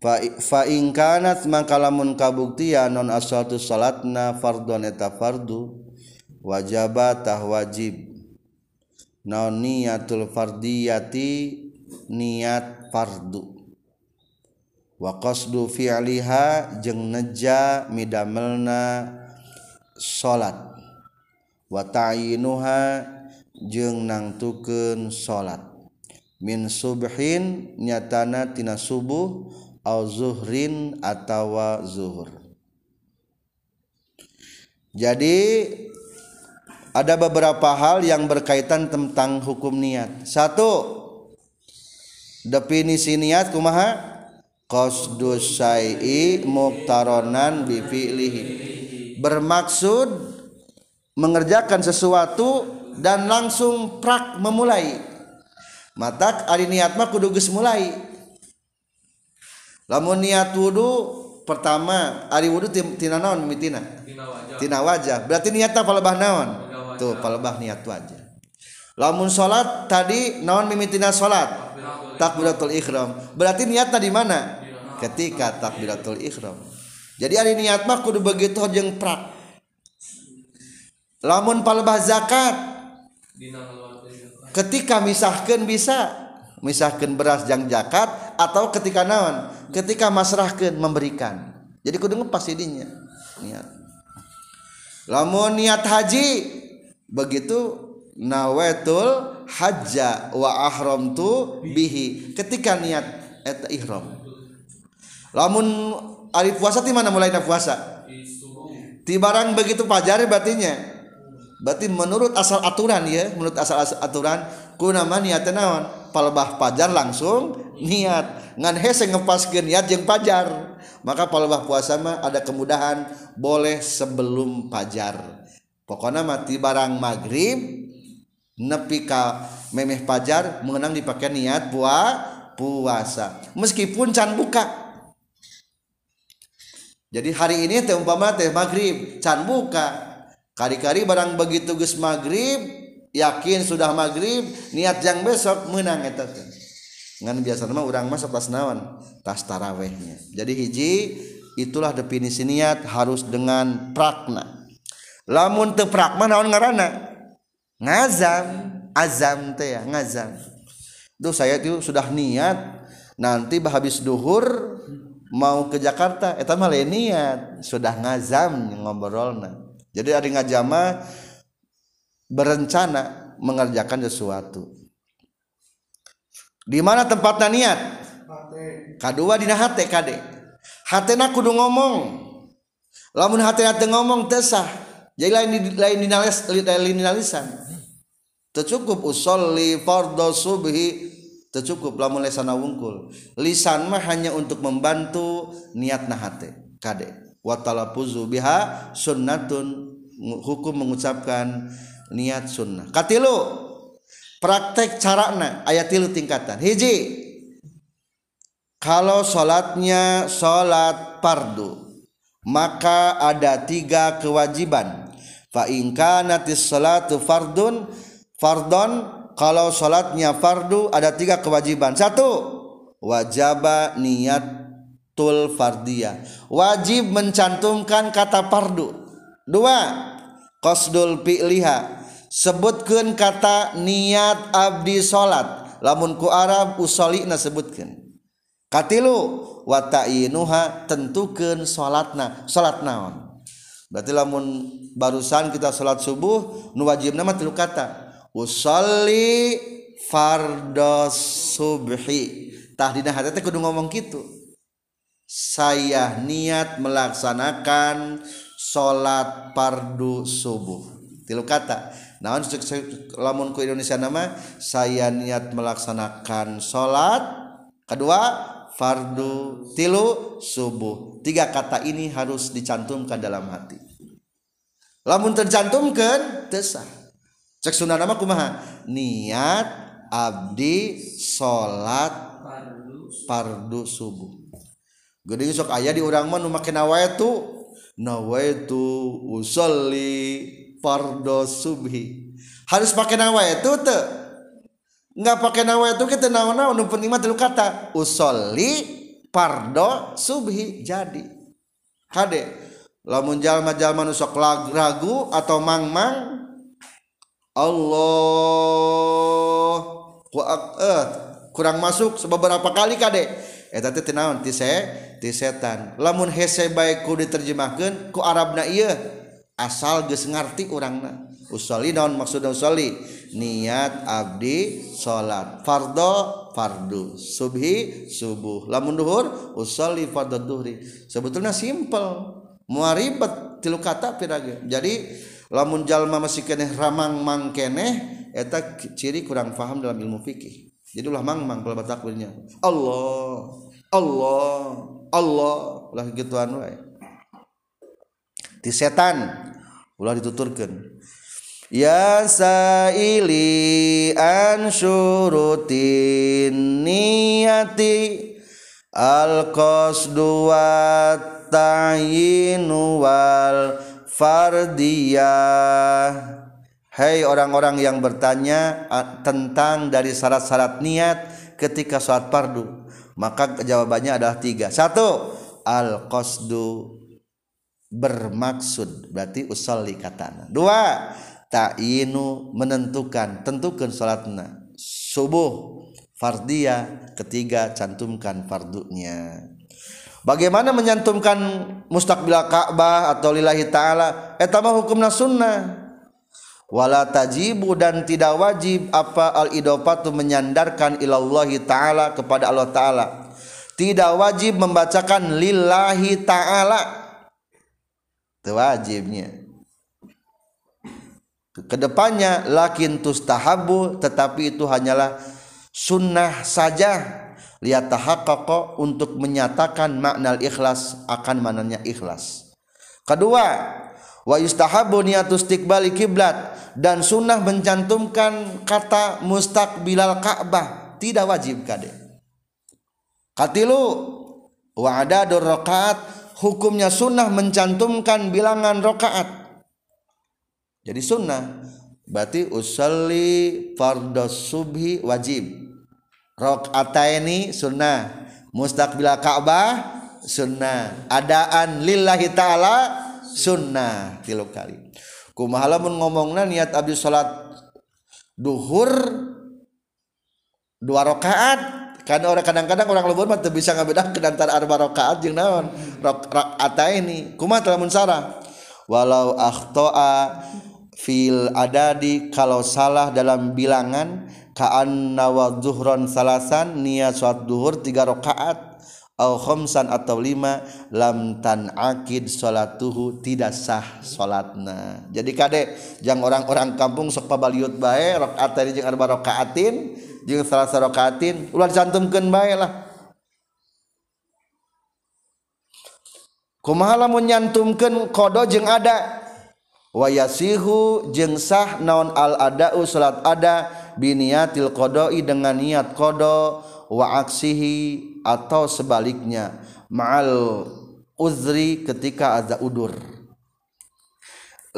fa fa in kanat mangkalamun kabuktian non asatu salatna fardhon eta fardu wajaba tah wajib. Naon niatul fardiyati niat fardu. Wa qasdu fi'liha jeung neja midamelna salat watayinuha jeung nangtukeun salat min subhin nyatana tina subuh au zuhrin atawa zuhur. Jadi ada beberapa hal yang berkaitan tentang hukum niat. Satu definisi niat kumaha? Qasdus syai'i muqtaronan bi fi'lihi bermaksud mengerjakan sesuatu dan langsung prak memulai. Mata ari niat mah kudu geus mulai. Lamun niat wudu pertama ari wudu ti- tina naon mimitina tina? Wajah. Berarti niatna palebah naon? Tuh palebah niat wajah lamun salat tadi naon mimitina salat takbiratul ihram. Berarti niatnya di mana? Ketika takbiratul ihram jadi ari niat mah kudu begitu jeung prak. Lamun palebah zakat ketika misahkan bisa misahkan beras jang zakat atau ketika naon ketika masrahkan memberikan. Jadi kudu ngepas idinya niat. Lamun niat haji begitu nawaitul hajja wa ahramtu bihi. Ketika niat eta ihram. Lamun ari puasa ti mana mulai puasa? Ti barang begitu pajar batinya berarti menurut asal aturan ya menurut asal aturan ku nama niatnya naon? Palebah pajar langsung niat. Ngan hese ngepaskeun niat jeung pajar. Maka palebah puasa mah ada kemudahan. Boleh sebelum pajar. Pokoknya mati barang maghrib nepi ka memeh pajar mengenang dipakai niat pua puasa. Meskipun can buka jadi hari ini teh umpama teh maghrib can buka. Kari-kari barang begitu geus maghrib yakin sudah maghrib niat jang besok menang eta teh. Ngan biasa mah urang mah tas naon? Tas tarawehnya. Jadi hiji itulah definisi niat harus dengan prakna. Lamun teu prakna naon ngaranna? Ngazam. Azam teh ya ngazam. Tuh saya itu sudah niat nanti habis duhur mau ke Jakarta? Eta mah lain niat. Sudah ngazam ngobrolna jadi ada ngajama berencana mengerjakan sesuatu. Di mana tempatnya niat? Kedua dina hate kade. Hatena kudu ngomong. Lamun hatena teu ngomong tesah jadi lain di lain dinalis lain dinalisan tercukup usolli fardhu subhi tercukup lamun lesana wungkul. Lisan mah hanya untuk membantu niatna hate kade. Wa talaffuzu biha sunnatun hukum mengucapkan niat sunnah. Katilu praktek carana ayat tilu tingkatan. Hiji kalau sholatnya sholat pardu maka ada tiga kewajiban. Fa in kanatis sholatu fardun fardon kalau sholatnya fardu ada tiga kewajiban. Satu wajaba niatul fardiyah. Wajib mencantumkan kata fardu. Dua qasdul fi'liha. Sebutkan kata niat abdi sholat. Lamun ku Arab usolina sebutkan. Katilu wa ta'inuha tentukeun salatna salat naon. Berarti lamun barusan kita salat subuh nu wajibna mah tilu kata usolli fardhu subhi. Tah dina hati teh kudu ngomong kitu saya niat melaksanakan salat fardu subuh. Tilu kata naon lamun ku Indonesia nama saya niat melaksanakan salat kedua fardu tilu subuh. Tiga kata ini harus dicantumkan dalam hati. Lamun tercantumkan tesah cek sunnah nama kumaha? Niat abdi salat pardu subuh. Gede sok ayah di urang mah nu make nawaitu nawaitu usolli pardo subhi. Harus pakai nawaitu teu. Nggak pakai nawaitu kita naon-naon nu penting mah kata usolli pardo subhi. Jadi kade lamun jalma jalma nu sok ragu atau mang mang Allah. Ku eh, kurang masuk beberapa kali kade eta eh, teh tenaon ti se ti setan. Lamun hese baik ku diterjemahkeun ku arabna ieu. Asal geus ngarti urangna. Usolli naon maksudna usolli niat abdi salat fardo fardu. Subhi subuh. Lamun duhur usolli fardu duhri. Sebetulnya simpel. Muaribet tilu kata pirage jadi lamun jalma masih keneh ramang mangkeneh eta ciri kurang paham dalam ilmu fikih. Jadi ulah mang mang kalau takbirnya Allah Allah Allah. Ulah gituan wae. Di setan ulah dituturkan Ya saili an niyati al qasdu wa ta'yinu wal fardiyah. Hei orang-orang yang bertanya tentang dari syarat-syarat niat ketika sholat fardu. Maka jawabannya adalah tiga. Satu al qasdu bermaksud berarti usolli katana dua ta'inu menentukan tentukan salatna subuh fardiyah. Ketiga cantumkan fardunya bagaimana menyantumkan mustaqbil Ka'bah atau lillahi taala? Eta mah hukumna sunnah. Wala tajibu dan tidak wajib apa al idofatu menyandarkan ilallahi taala kepada Allah taala. Tidak wajib membacakan lillahi taala. Itu wajibnya. Ke depannya lakin tustahabu tetapi itu hanyalah sunnah saja lihat tahaqqaqa untuk menyatakan makna ikhlas akan mananya ikhlas. Kedua wa yustahabu niatu istiqbali kiblat dan sunnah mencantumkan kata mustaqbilal Ka'bah tidak wajib kade katilu wa adadur rakaat hukumnya sunnah mencantumkan bilangan rakaat. Jadi sunnah berarti usalli fardhu subhi wajib rakaataini sunnah. Mustaqbil Ka'bah sunnah. Adaan lillahi taala sunnah. Tilu kali. Kumaha lamun ngomongna niat abdi salat duhur dua rakaat. Karena orang kadang-kadang orang lembur mah bisa ngabedakeun antara arba rakaat jeung naon. Rakaataini kumaha lamun sarah walau akhtoa fil adadi kalau salah dalam bilangan kaan nawa zuhron salasan niat sholat duhur tiga rakaat au khomsan atau lima lam tan akid sholatuhu tidak sah sholatna. Jadi kade jang orang-orang kampung sok pabaliut bae rakaat tadi jeung arba rakaatin jeung salasa rakaatin ulah cantumkeun bae lah. Kumaha lamun nyantumkeun kodo jeung ada? Wayasihu jeung sah naon al adau salat ada biniatil qodoi dengan niat kodo wa aksihi atau sebaliknya. Ma'al uzri ketika ada udur.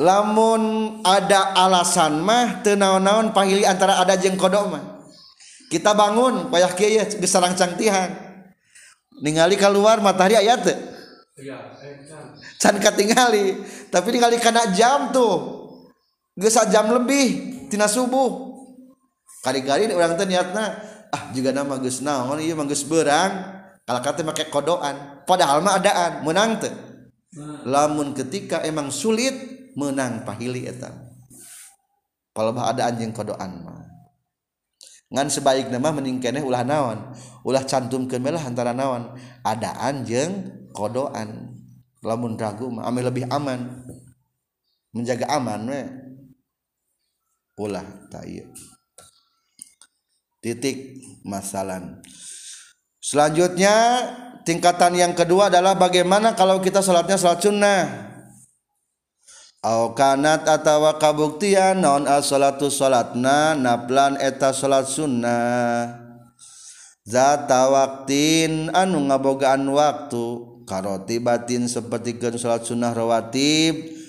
Lamun ada alasan mah teu naon-naon pahili antara ada jeung kodo mah. Kita bangun payah kieu ya gesarang cangtihan. Ningali keluar matahari ayat teu iya can katingali. Tapi ningali kana jam tuh. Geus jam lebih tina subuh kari-kari orang teh niatna ah juga nama geus naon oh, ieu mah geus beurang. Kalakate make kodoan padahal mah adaan menang teh. Lamun ketika emang sulit menang pahili eta. Palebah adaan jeung kodoan mah. Ngan sebaik nama meningkeneh ulah naon ulah cantum kemelah antara naon. Adaan jeng kodoan. Lamun ragu mah ame lebih aman. Menjaga aman we ulah tak iya titik masalah selanjutnya tingkatan yang kedua adalah bagaimana kalau kita salatnya salat sunnah? Au kanat atawa kabuktian non as salatu salatna naplan eta salat sunnah. Zata waktin anu ngabogaan waktu. Karoti batin seperti kan salat sunnah rawatib.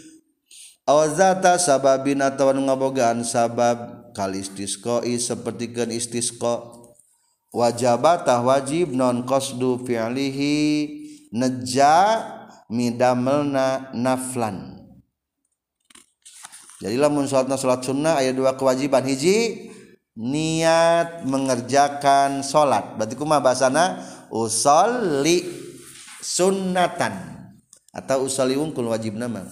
Awzata sababin atau ngabogaan sabab kal istisqoi seperti kan istisqa. Wajabatah wajib non qasdu fi'lihi neja midamelna naflan. Jadi lamun salatna salat sunnah ayat dua kewajiban. Hiji niat mengerjakan salat. Berarti kumaha bahasana? Usolli sunnatan. Atau usali wungkul wajib nama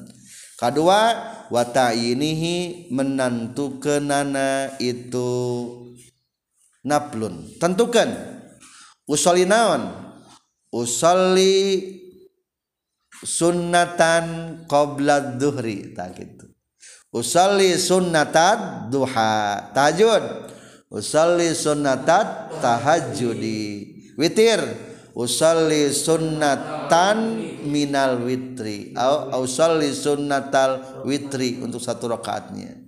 kedua wata ini menentukanana itu naplun tentukan. Usali naon? Sunnatan qabla duhri. Tak gitu. Usalli sunnatat duha. Tahajud. Usalli sunnatat tahajudi. Witir usalli sunnatan minal witri. Au usalli sunnatal witri untuk satu rakaatnya.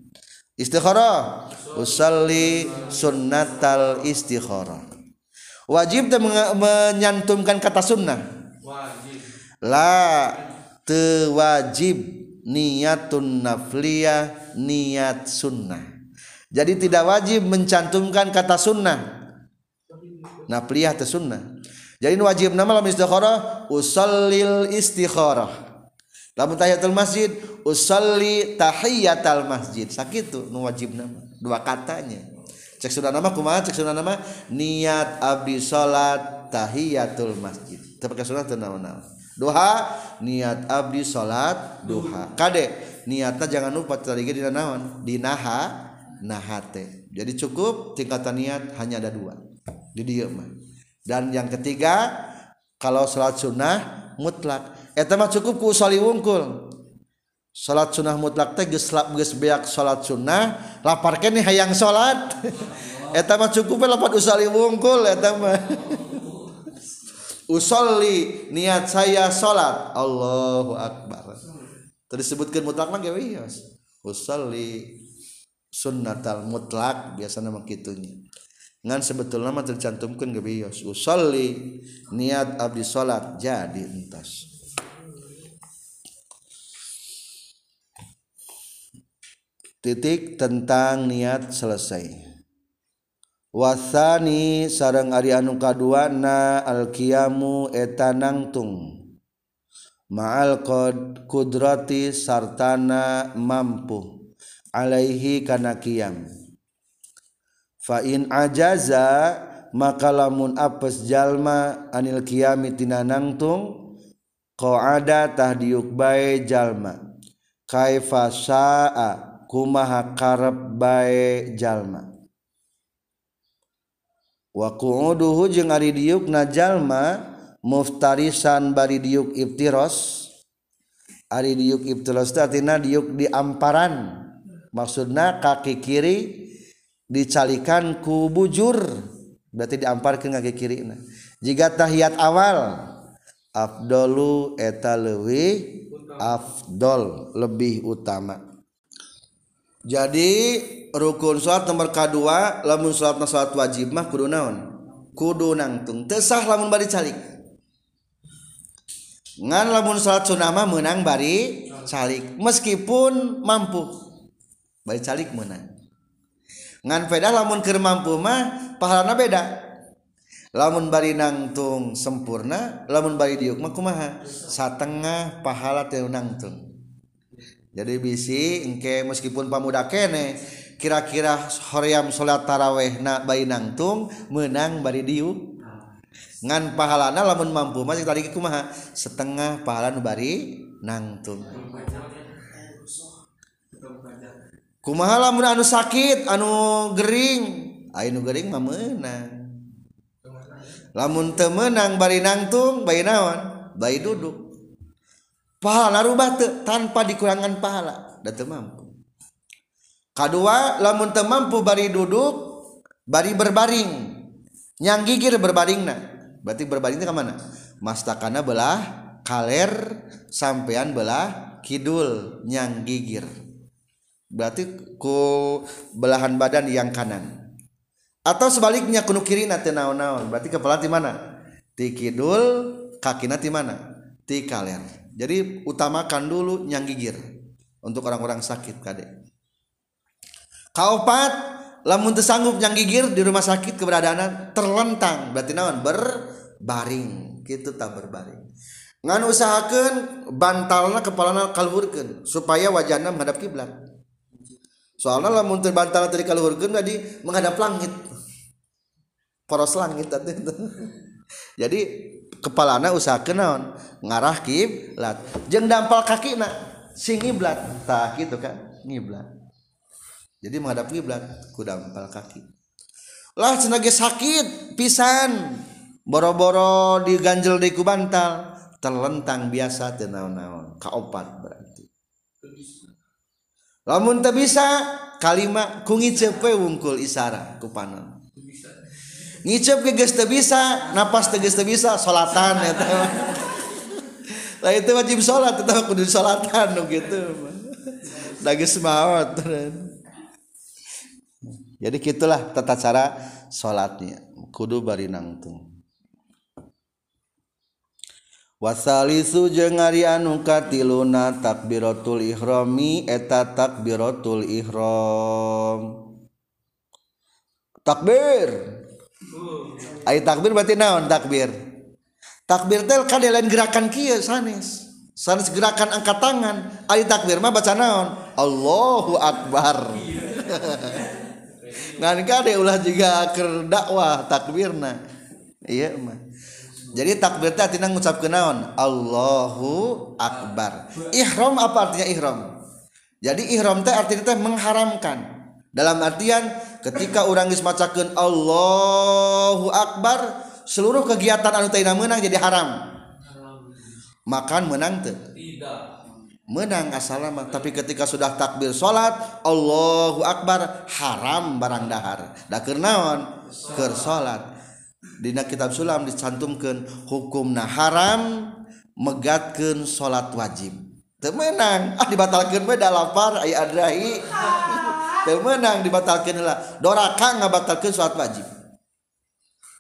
Istikharah. Usalli sunnatal istikharah. Wajib menyantumkan kata sunnah. La tewajib niatun nafliyah niat sunnah. Jadi tidak wajib mencantumkan kata sunnah. Nafliyah atau sunnah jadi wajib. Nama lamun istikharah usallil istikharah. Lamun tahiyatul masjid usalli tahiyatal masjid. Sakitu nu wajib nama. Dua katanya. Cek sudah nama kumaha? Cek sudah nama niat abdi salat tahiyatul masjid. Tapi sunnah teu naon-naon. Duha niat abdi salat duha. Kade niatnya jangan lupa tadi di naon? Di naha nahate. Jadi cukup tingkatan niat hanya ada dua. Di dia mah dan yang ketiga kalau sholat sunnah mutlak. Eh, eta mah cukup ku usali wungkul sholat sunnah mutlak teh geus geus beak sholat sunnah laparkan nih hayang sholat. (laughs) Eh, eta mah cukup lapat usali wungkul eta eh, mah. (laughs) Usolli niat saya sholat. Allahu Akbar. Terus disebutkan mutlak lagi wios usolli sunnatal mutlak biasanya makitunya ngan sebetulnya mah tercantumkan ge bios usolli niat abdi salat jadi entas. Titik tentang niat selesai. Wasani sarang Ari anu kaduana alkiamu eta nangtung. Maal qad kudrati sartana mampu. Alaihi kana kiam fain ajaza maka lamun apes jalma anil kiami tina nangtung qa'ada tahdiuk bae jalma. Kaifa sa'a kumaha karep bae jalma. Wa qu'uduhu jeung ari diukna jalma muftarisan bari diuk iftiros ari diuk ibtiros artinya diuk di amparan maksudna kaki kiri dicalikan ku bujur. Berarti diamparkeun kaki kiri jika tahiyat awal afdolu eta leuwih afdol lebih utama. Jadi rukun salat nomor kedua lamun salat salat wajib mah kudu naon? Kudu nangtung. Tesah lamun bari calik. Ngan lamun salat sunah mah menang bari calik. Meskipun mampu. Bari calik menang ngan peda lamun keur mampu mah pahalana beda. Lamun bari nangtung sempurna lamun bari diuk mah kumaha? Satengah pahala teu nangtung. Jadi bisi engke meskipun pamuda kene kira-kira hoream salat taraweh na bayi nangtung menang bari diuk. Ngan pahalana lamun mampu mah tadi kumaha? Setengah pahala nu bari nangtung. kumaha lamun anu sakit anu gering? Anu gering mah meunang. Lamun teu meunang bari nangtung bayi naon? Bayi duduk. Pahala rubah te, tanpa dikurangan pahala. Da teu mampu. Kadua lamun teu mampu bari duduk bari berbaring. Nyang gigir berbaringna. Berarti berbaringnya ke mana? Mastakana belah kaler sampean belah kidul. Nyang gigir. Berarti ku belahan badan yang kanan. Atau sebaliknya kuno kiri nanti naon-naon. Berarti kepala di mana? Di kidul kaki nanti mana? Di kaler. Jadi utamakan dulu nyang gigir untuk orang-orang sakit kade. Kaopat lamun sanggup nyang gigir di rumah sakit keberadaan terlentang. Berarti naon? Berbaring. Gitu tak berbaring. Ngan usahakan bantalna kepalana kalhurkeun supaya wajahnya menghadap kiblat soalnya lamun terbantal dari kalhurkeun tadi menghadap langit. Poros langit (laughs) jadi kepalana usahakeun naon? Ngarah kiblat jeung dampal kaki nak si ngiblat. Tah gitu kan? Ngiblat. Jadi menghadap kiblat ku dampal kaki. Lah cenah sakit pisan. Boro-boro diganjel di ku bantal. Terlentang biasa teu naon-naon. Kaopat berarti lamun teu bisa kalima ku ngiceup we wungkul isara ku panon. Ngiceup ge geus teu bisa napas teu geus teu bisa salatan eta (laughs) lah itu wajib salat eta kudu salatan nu kitu da (laughs) geus maot jadi gitulah tata cara salatnya kudu bari nangtung. wasalisu jeung ari anu katiluna takbiratul ihrami eta takbiratul ihram. Takbir! Ay takbir berarti naon takbir? Takbir teh kada lain gerakan kieu sanes. Sanes gerakan angkat tangan. Ay takbir mah baca naon? Allahu akbar. (laughs) Ngan kade ulah juga kerdakwah takbirna. Iya mah. Jadi takbir teh artinya ngucapkeun naon? Allahu akbar. Ihram apa artinya ihram? Jadi ihram teh artinya teh mengharamkan. Dalam artian ketika orang geus macakeun Allahu akbar seluruh kegiatan anu teh menang jadi haram. Makan menang teu. Menang asalna mah tapi ketika sudah takbir salat Allahu akbar haram barang dahar. Da keur naon? Keur salat dina kitab sulam dicantumkeun hukumna haram megatkeun salat wajib. Teu menang. Ah dibatalkeun we da lapar aya adrahi. (laughs) Teu menang dibatalkeun heula. Doraka ngabatalkeun salat wajib.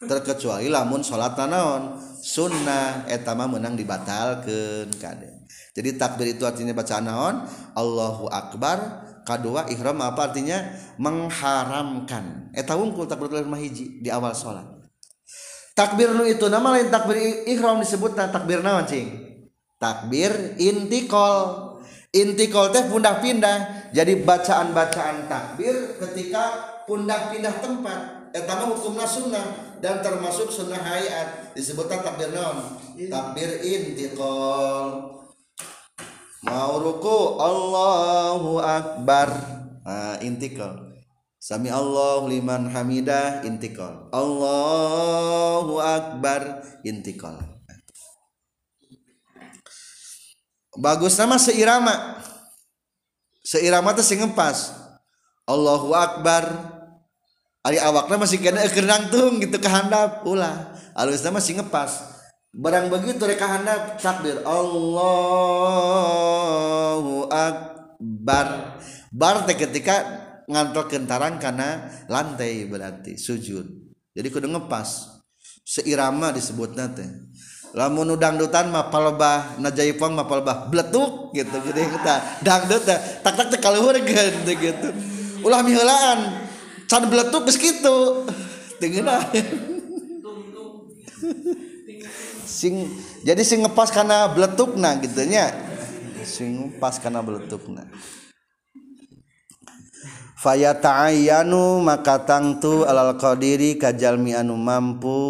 Terkecuali lamun salat naon? Sunnah. Eta mah menang dibatalkeun kade. Jadi takbir itu artinya baca naon? Allahu akbar. Kedua ihram apa artinya? Mengharamkan. Eta wungkul takbiratul ihram hiji di awal salat takbir nu itu nama lain takbir ihram disebut takbir naon cing? Takbir intikol. Intikol teh pundah pindah. Jadi bacaan-bacaan takbir ketika pundah pindah tempat. Eta mah hukumna sunnah dan termasuk sunnah hayat. Disebutkan takbir naon? Takbir intikol. Mau ruku Allahu akbar. Nah, intikal sami Allah liman hamidah intikal. Allahu akbar intikal. Bagus nama seirama. Seirama teh sing ngepas. Allahu akbar. Ari awakna masih kena keur nangtung gitu ke handap ulah alusna masih ngepas. Barang begitu reka handap takbir. Allahu akbar. Bar teh ketika ngantor kentarang karena lantai berarti sujud. Jadi kudu ngepas. Seirama disebutna teh. Lamun dangdutan mah palebah najaipong mah palebah bletuk gitu gitu kita dangdut tak tak teh kaluhur gitu gitu. Ulah miheulaan can bletuk geus kitu. Tengeuna sing jadi sing ngepas karena bletukna gitu nya sing pas karena bletukna faya ta'ayyanu maka tangtu alal qadiri kajalmi anu mampu.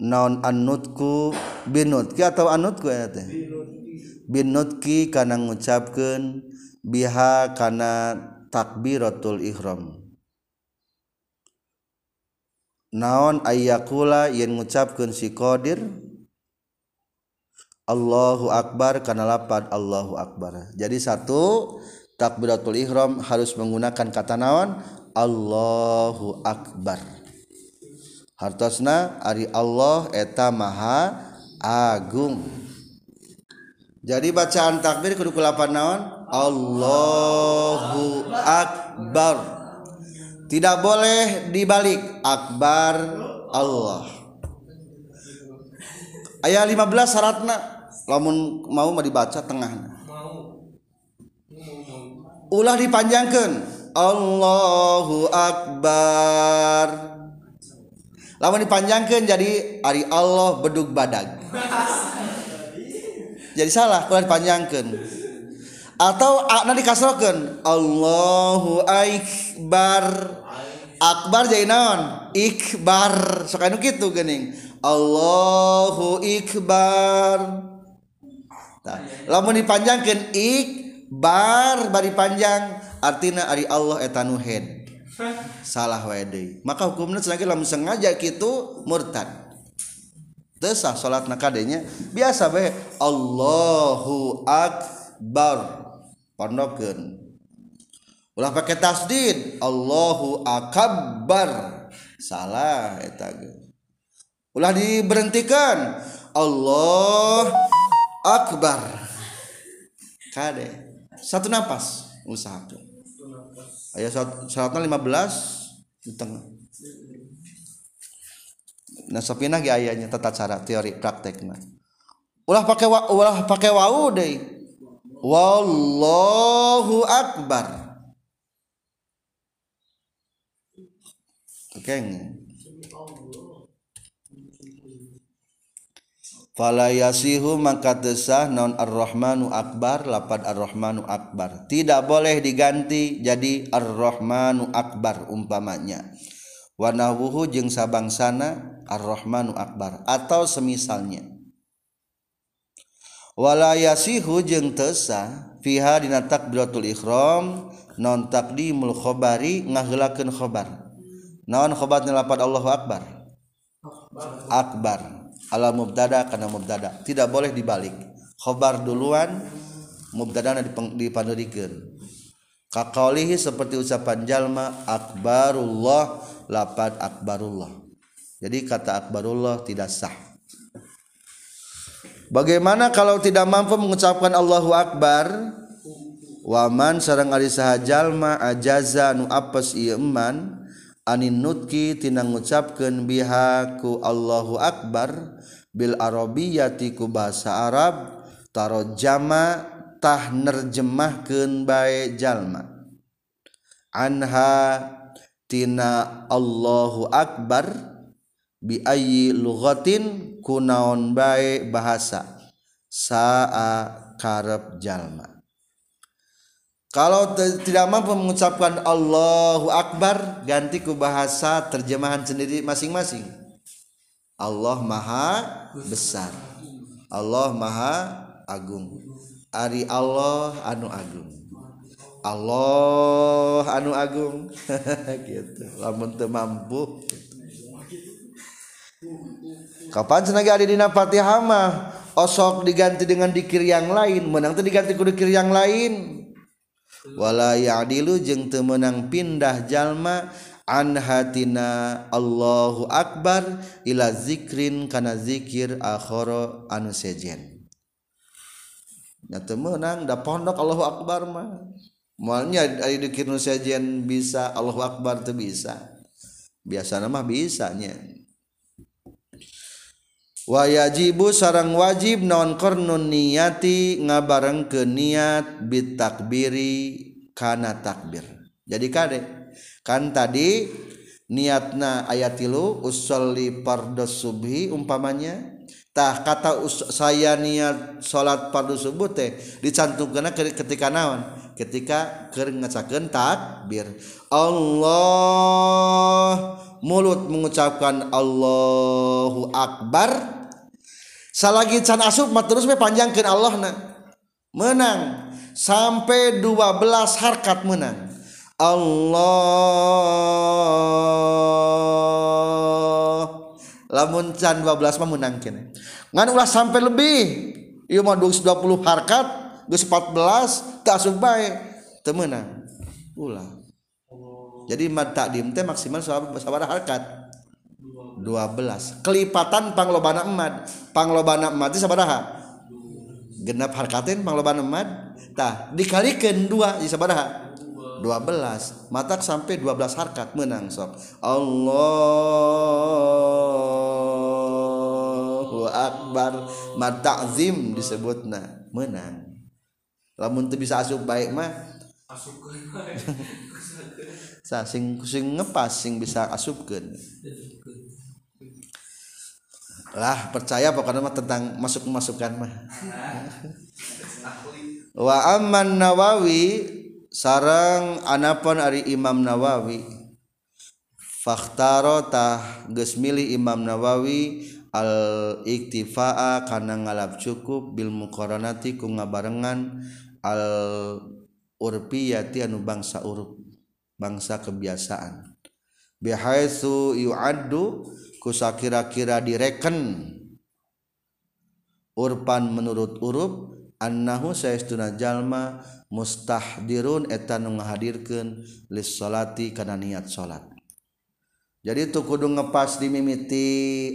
Naon annutku? Binutki atau anutku ya teh? Binutki kana ngucapkeun biha kana takbiratul ihram. Naon ayyakula yen ngucapkeun si qadir? Allahu akbar kana lapad Allahu akbar. Jadi satu takbiratul ihram harus menggunakan kata naon? Allahu akbar. Hartosna ari Allah eta maha agung. Jadi bacaan takbir kudu kulapan naon? Allahu akbar. Tidak boleh dibalik. Akbar Allah. Ayat 15 syaratna. Lamun mau mau dibaca tengahna ulah dipanjangkan. Allahu akbar. Lama dipanjangkan jadi Ari Allah bedug badag. Jadi salah kalau dipanjangkan. Atau akna dikasrokan Allahu Akbar. Akbar jadi naon? Ikbar. Sok gitu gening. Allahu Ikbar. Nah, lamun dipanjangkan bar bari panjang. Artina Ari Allah etanu head. Salah wede maka hukumnya lagi lamun sengaja gitu murtad. Tesah salat nakadenya biasa be Allahu akbar. Pondokeun. Ulah pakai tasdid Allahu akbar. Salah eta ulah diberhentikan Allah akbar. Kade. Satu napas. Usahakeun aya syaratna 15 di tengah. Nah sapina ge ayanya tata cara teori praktekna ulah pakai wa, ulah pakai wau deui wallahu akbar. Keng. Fala yasihu maka tesah non ar-rahmanu akbar lapad ar-rahmanu akbar. Tidak boleh diganti jadi ar-rahmanu akbar umpamanya. Wa nahwuhu jeung sabangsana ar-rahmanu akbar atau semisalnya. Wala yasihu jeung tesah fiha dina takbiratul ihram non taqdimul khabari ngaheulakeun khabar. Naon khobatna lapad Allahu akbar? Akbar. ala mubtada karena mubtada. Tidak boleh dibalik. Khobar duluan mubtada dipanerikan. Kakaulihi seperti ucapan jalma akbarullah lapad akbarullah. Jadi kata akbarullah tidak sah. Bagaimana kalau tidak mampu mengucapkan Allahu Akbar? Waman sarang ari saha jalma ajaza nu apes ieu eman anin nutki tina ngucapkeun biha ku Allahu akbar bil arabiyati ku bahasa Arab tarojama tah nerjemahkeun bae jalma. Anha tina Allahu akbar bi ayyi lughatin kunaon bae bahasa saa karep jalma. Kalau tidak mampu mengucapkan Allahu Akbar ganti ku bahasa terjemahan sendiri masing-masing. Allah maha besar. Allah maha agung. Ari Allah anu agung. Allah anu agung. (laughs) Gitu. Lamun teu mampu. Kapan senaga ada dina Fatihah mah? Osok diganti dengan dikir yang lain. Menang teu diganti ku dikir yang lain wala ya'dilu jeung teu meunang pindah jalma an hatina Allahu akbar ila zikrin kana zikir akhara anu sejen. Nya teu meunang da pondok Allahu akbar mah. Moalnya ari zikir nu sejen bisa Allahu akbar teu bisa. Biasana mah bisa nya. Wa yajibu sarang wajib naon qarnun niyati ngabarengkeun niat bit takbiri kana takbir. Jadi kade kan tadi niatna ayat tilu usolli fardhu subhi umpamanya tah kata us, saya niat salat fardhu subuh teh dicantumkeun ketika naon? Ketika keur takbir. Allah mulut mengucapkan Allahu akbar salagi can asup mah terus we panjangkeun Allah na. Menang. Sampai 12 harkat menang. Allah. Lamun can 12 mah menang kene. Ngan ulah sampai lebih. Ieu mah 20 harkat geus 14 teu asup bae teu ulah. Jadi mad takdim teh maksimal sabaraha harkat 12 kelipatan panglobana emad panglobana emad itu sabaraha? Genap harkatin panglobana emad tah dikalikan dua di sabaraha? 12 matak sampai 12 harkat menang sok. Allahu akbar. Mad ta'zim disebutna menang lamun teu bisa asup baik mah. (laughs) Sa sing sing ngepas sing bisa asupkeun lah percaya pokoknya mah tentang masuk masukan mah. Wa amman nawawi sarang anapun ari imam nawawi fakhtaro tah geus milih imam nawawi al iktifaa kana ngalap cukup bil muqaranati ku ngabarengan al urpiyati anu bangsa urup bangsa kebiasaan. Bihaitsu yu'addu kusa kira-kira direken. Urpan menurut urup annahu saestuna jalma mustahdirun eta nu ngahadirkeun lis salati kana niat salat jadi tu kudu ngepas di mimiti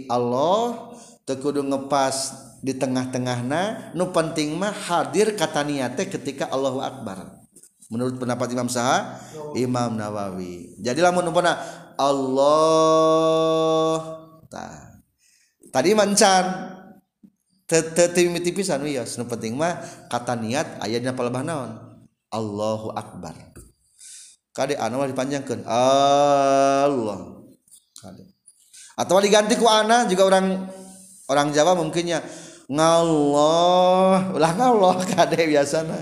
Allah teu kudu ngepas di tengah-tengahna nu penting mah hadir kata niatnya ketika Allahu Akbar. Menurut pendapat Imam Saha Imam Nawawi. Jadi lamun umpana Allah tadi mancan. Mimiti pisan wios nu penting mah kata niat aya dina palebah naon? Allahu Akbar. Kade anu dipanjangkeun. Allah. Kade. Atau diganti ku ana juga orang orang Jawa mungkinnya ngallah ulah ngallah (laughs) kade biasana.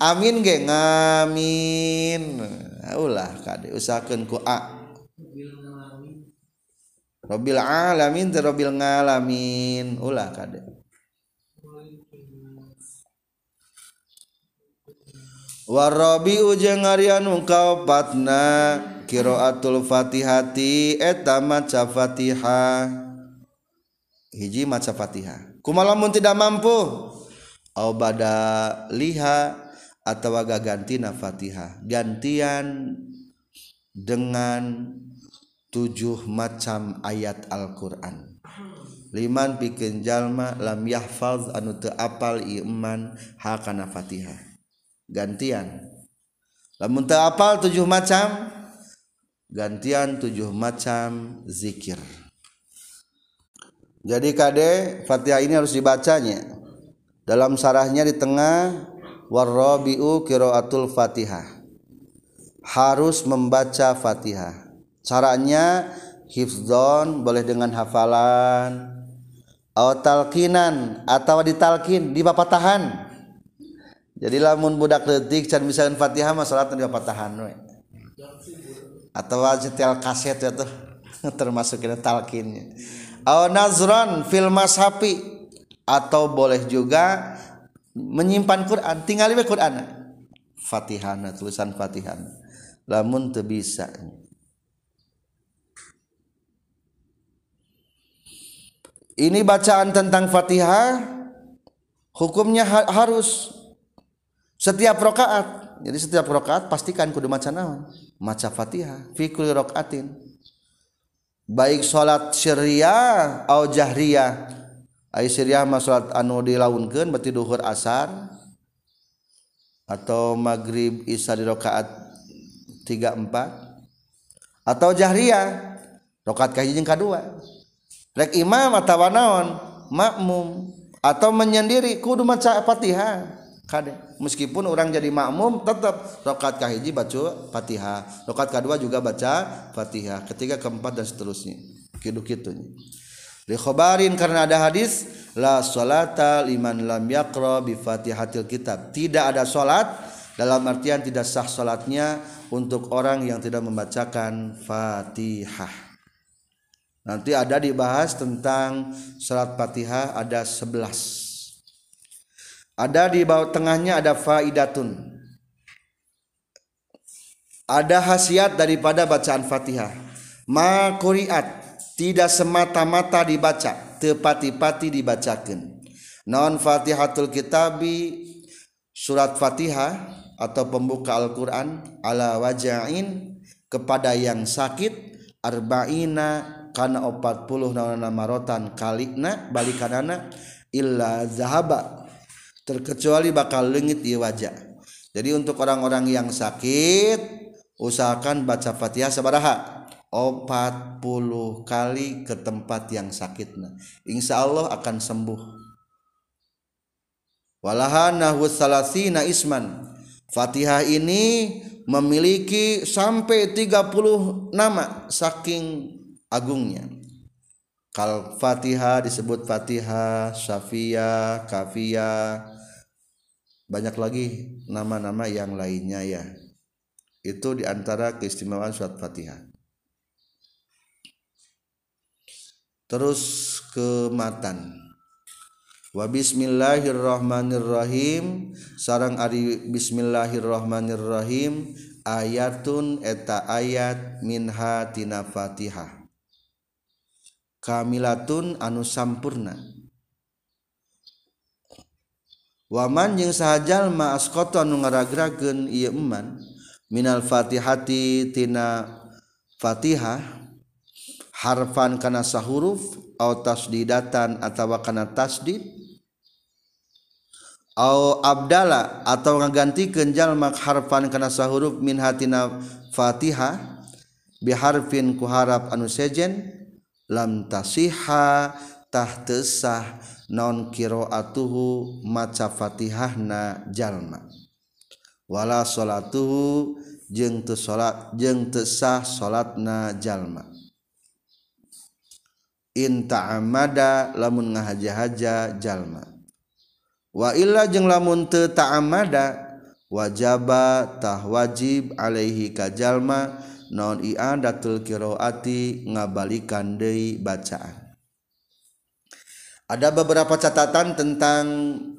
Amin ge ngamin. Ulah kade usahakeun ku a Robil alamin teh robil ngalamin. Ulah kade. Warabi ujeng ngarian patna kiraatul fatihati eta maca fatihah. Hiji maca fatihah. Kumalamun tidak mampu. Au bada liha atau gagantina fatihah. Gantian dengan tujuh macam ayat Al-Quran. Liman bikin jalma lam yahfaz anu teu apal iman hakana fatihah gantian. Lamun teu apal tujuh macam gantian tujuh macam zikir. Jadi kade fatihah ini harus dibacanya. Dalam sarahnya di tengah warrabiu qiraatul fatihah harus membaca fatihah caranya hifdzon boleh dengan hafalan. Atau talkinan atau ditalkin di papatahan jadi lamun budak detik can misalkan fatihah mah salat di papatahan we. Atau setel kaset ya tuh. (laughs) Termasuk ini talkinnya atau nazron fil mashafi atau boleh juga menyimpan Quran tinggal di Quran. Fatihah tulisan Fatihah lamun teu bisa ini bacaan tentang Fatihah hukumnya ha harus. Setiap rakaat jadi setiap rakaat pastikan kudu maca naon? Maca Fatihah fi kulli rakaatin baik salat syariah atau jahriyah. Ai syariah mah salat anu dilaunkeun berarti duhur asar atau maghrib isya di rakaat 3 4 atau jahriyah rakaat kahiji jeung kadua rek imam atau naon makmum. Atau menyendiri kudu maca Fatihah kade meskipun orang jadi makmum tetap rokat kahiji baca Fatihah rokat kedua juga baca Fatihah ketiga keempat dan seterusnya. Kidu kitunya li khobarin karena ada hadis la salata liman lam yaqra bi Fatihatil kitab. Tidak ada salat dalam artian tidak sah salatnya untuk orang yang tidak membacakan Fatihah Nanti ada dibahas tentang salat Fatihah ada 11. Ada di bawah tengahnya ada faidatun. Ada khasiat daripada bacaan Fatihah. Ma quriat tidak semata-mata dibaca, tepati-pati dibacakan. Non Fatihatul Kitabi surat Fatihah atau pembuka Al-Qur'an ala wajain kepada yang sakit arba'ina karena 40 naon marotan kalina balikanana illa zahaba. Terkecuali bakal lengit di wajah. Jadi untuk orang-orang yang sakit usahakan baca fatihah sabaraha 40 kali ke tempat yang sakitna. Insya Allah akan sembuh. Walahanahu salasina isman. Fatihah ini memiliki sampai 30 nama saking agungnya. Kal Fatihah disebut Fatihah Syafia Kafia. Banyak lagi nama-nama yang lainnya ya. Itu di antara keistimewaan surat Fatihah terus ke matan wa bismillahirrahmanirrahim. Sarang ari bismillahirrahmanirrahim. Ayatun eta ayat minha tina Fatihah kamilatun anu sampurna. Waman yang sahjallma maaskoto anu ngaragragen ieu eman minal fatihati tina fatihah harfan kana sahuruf au tasdidatan atawa kana tasdid au abdala atau ngagantikeun jalma harfan kana sahuruf min hatina fatihah biharfin ku harap anu sejen lam tasiha tahtesah non kiroatuhu maca fatihahna jalma wala salatuhu jeung teu salat jeung teu sah salatna jalma in ta'amada lamun ngahaja-haja jalma wa illa jeung lamun teu ta'amada wajaba tah wajib alaihi ka jalma non i'adatul qiraati ngabalikan deui bacaan. Ada beberapa catatan tentang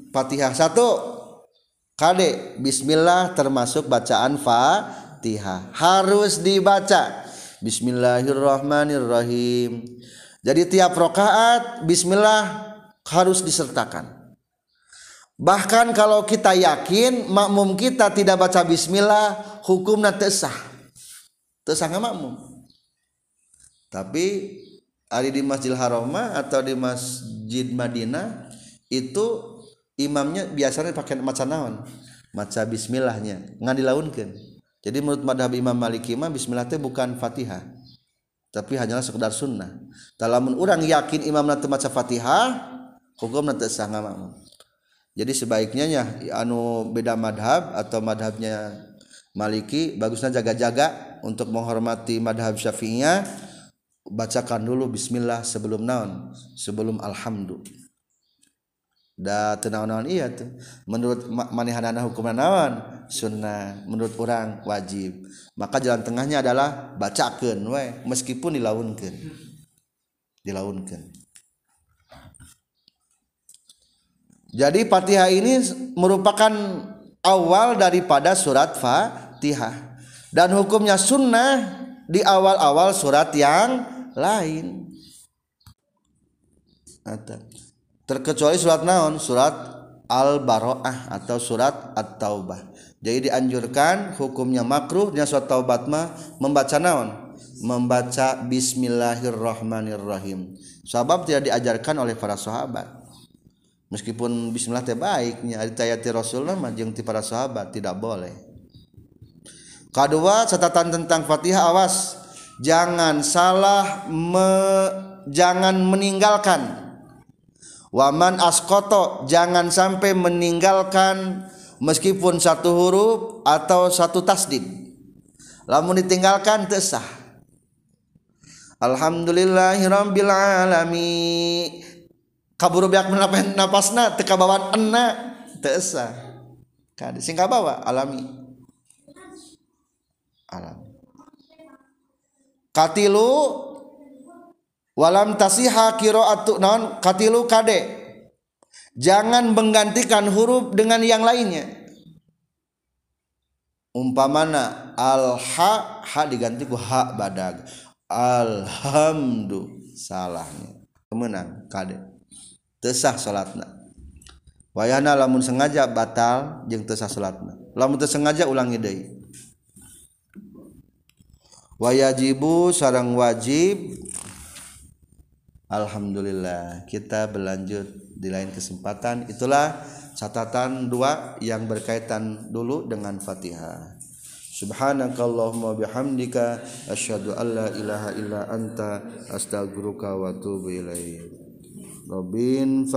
Fatihah satu. Kade Bismillah termasuk bacaan Fatihah. Harus dibaca. Bismillahirrahmanirrahim. Jadi tiap rokaat Bismillah harus disertakan. Bahkan kalau kita yakin makmum kita tidak baca Bismillah hukumnya tesah tesah makmum. Tapi Ari di Masjidil Haroma atau di Masjid Madinah itu imamnya biasanya pakai maca naon? Maca bismillahnya ngan dilaunkan jadi menurut madhab Imam Maliki mah bismillah itu bukan Fatihah tapi hanyalah sekedar sunnah. Talamun orang yakin imam nanti maca Fatihah hukum nanti sah makmum. Jadi sebaiknya ya anu beda madhab atau madhabnya Maliki bagusnya jaga-jaga untuk menghormati madhab Syafi'iyah bacakan dulu bismillah sebelum naon sebelum alhamdulillah da tenaon-naon iya tuh menurut manehanana hukum naon? Sunnah. Menurut orang wajib. Maka jalan tengahnya adalah bacakan we meskipun dilaunkan dilaunkan jadi Fatihah ini merupakan awal daripada surat Fatihah dan hukumnya sunnah di awal-awal surat yang lain. Terkecuali surat naon? Surat al-baroah atau surat at-taubah. Jadi dianjurkan hukumnya makruh dan surat taubat mah membaca naon? Membaca bismillahirrahmanirrahim. Sebab tidak diajarkan oleh para sahabat. Meskipun bismillah baiknya ayat rasul mah jeung ti para sahabat tidak boleh kedua catatan tentang Fatihah awas. Jangan salah me, jangan meninggalkan. Waman askoto jangan sampai meninggalkan meskipun satu huruf atau satu tasdid. Lamun ditinggalkan tesah Alhamdulillahirabbil alamin. Kaburu biak napasna teka bawan enna tesah kadi sing bawa alami alami katilu walam tasiha qiraatu naon katilu kade. Jangan menggantikan huruf dengan yang lainnya. Umpamana al ha diganti ku ha badag. Alhamdu salahnya. Kemenang kade. Tesah salatna wayana lamun sengaja batal jeung tesah salatna lamun teu sengaja ulangi deui wayajibu sarang wajib. Alhamdulillah kita berlanjut di lain kesempatan. Itulah catatan dua yang berkaitan dulu dengan Fatihah. Subhanakallahumma bihamdika asyhadu an la ilaha illa anta astaghfiruka wa atubu ilaik. Robin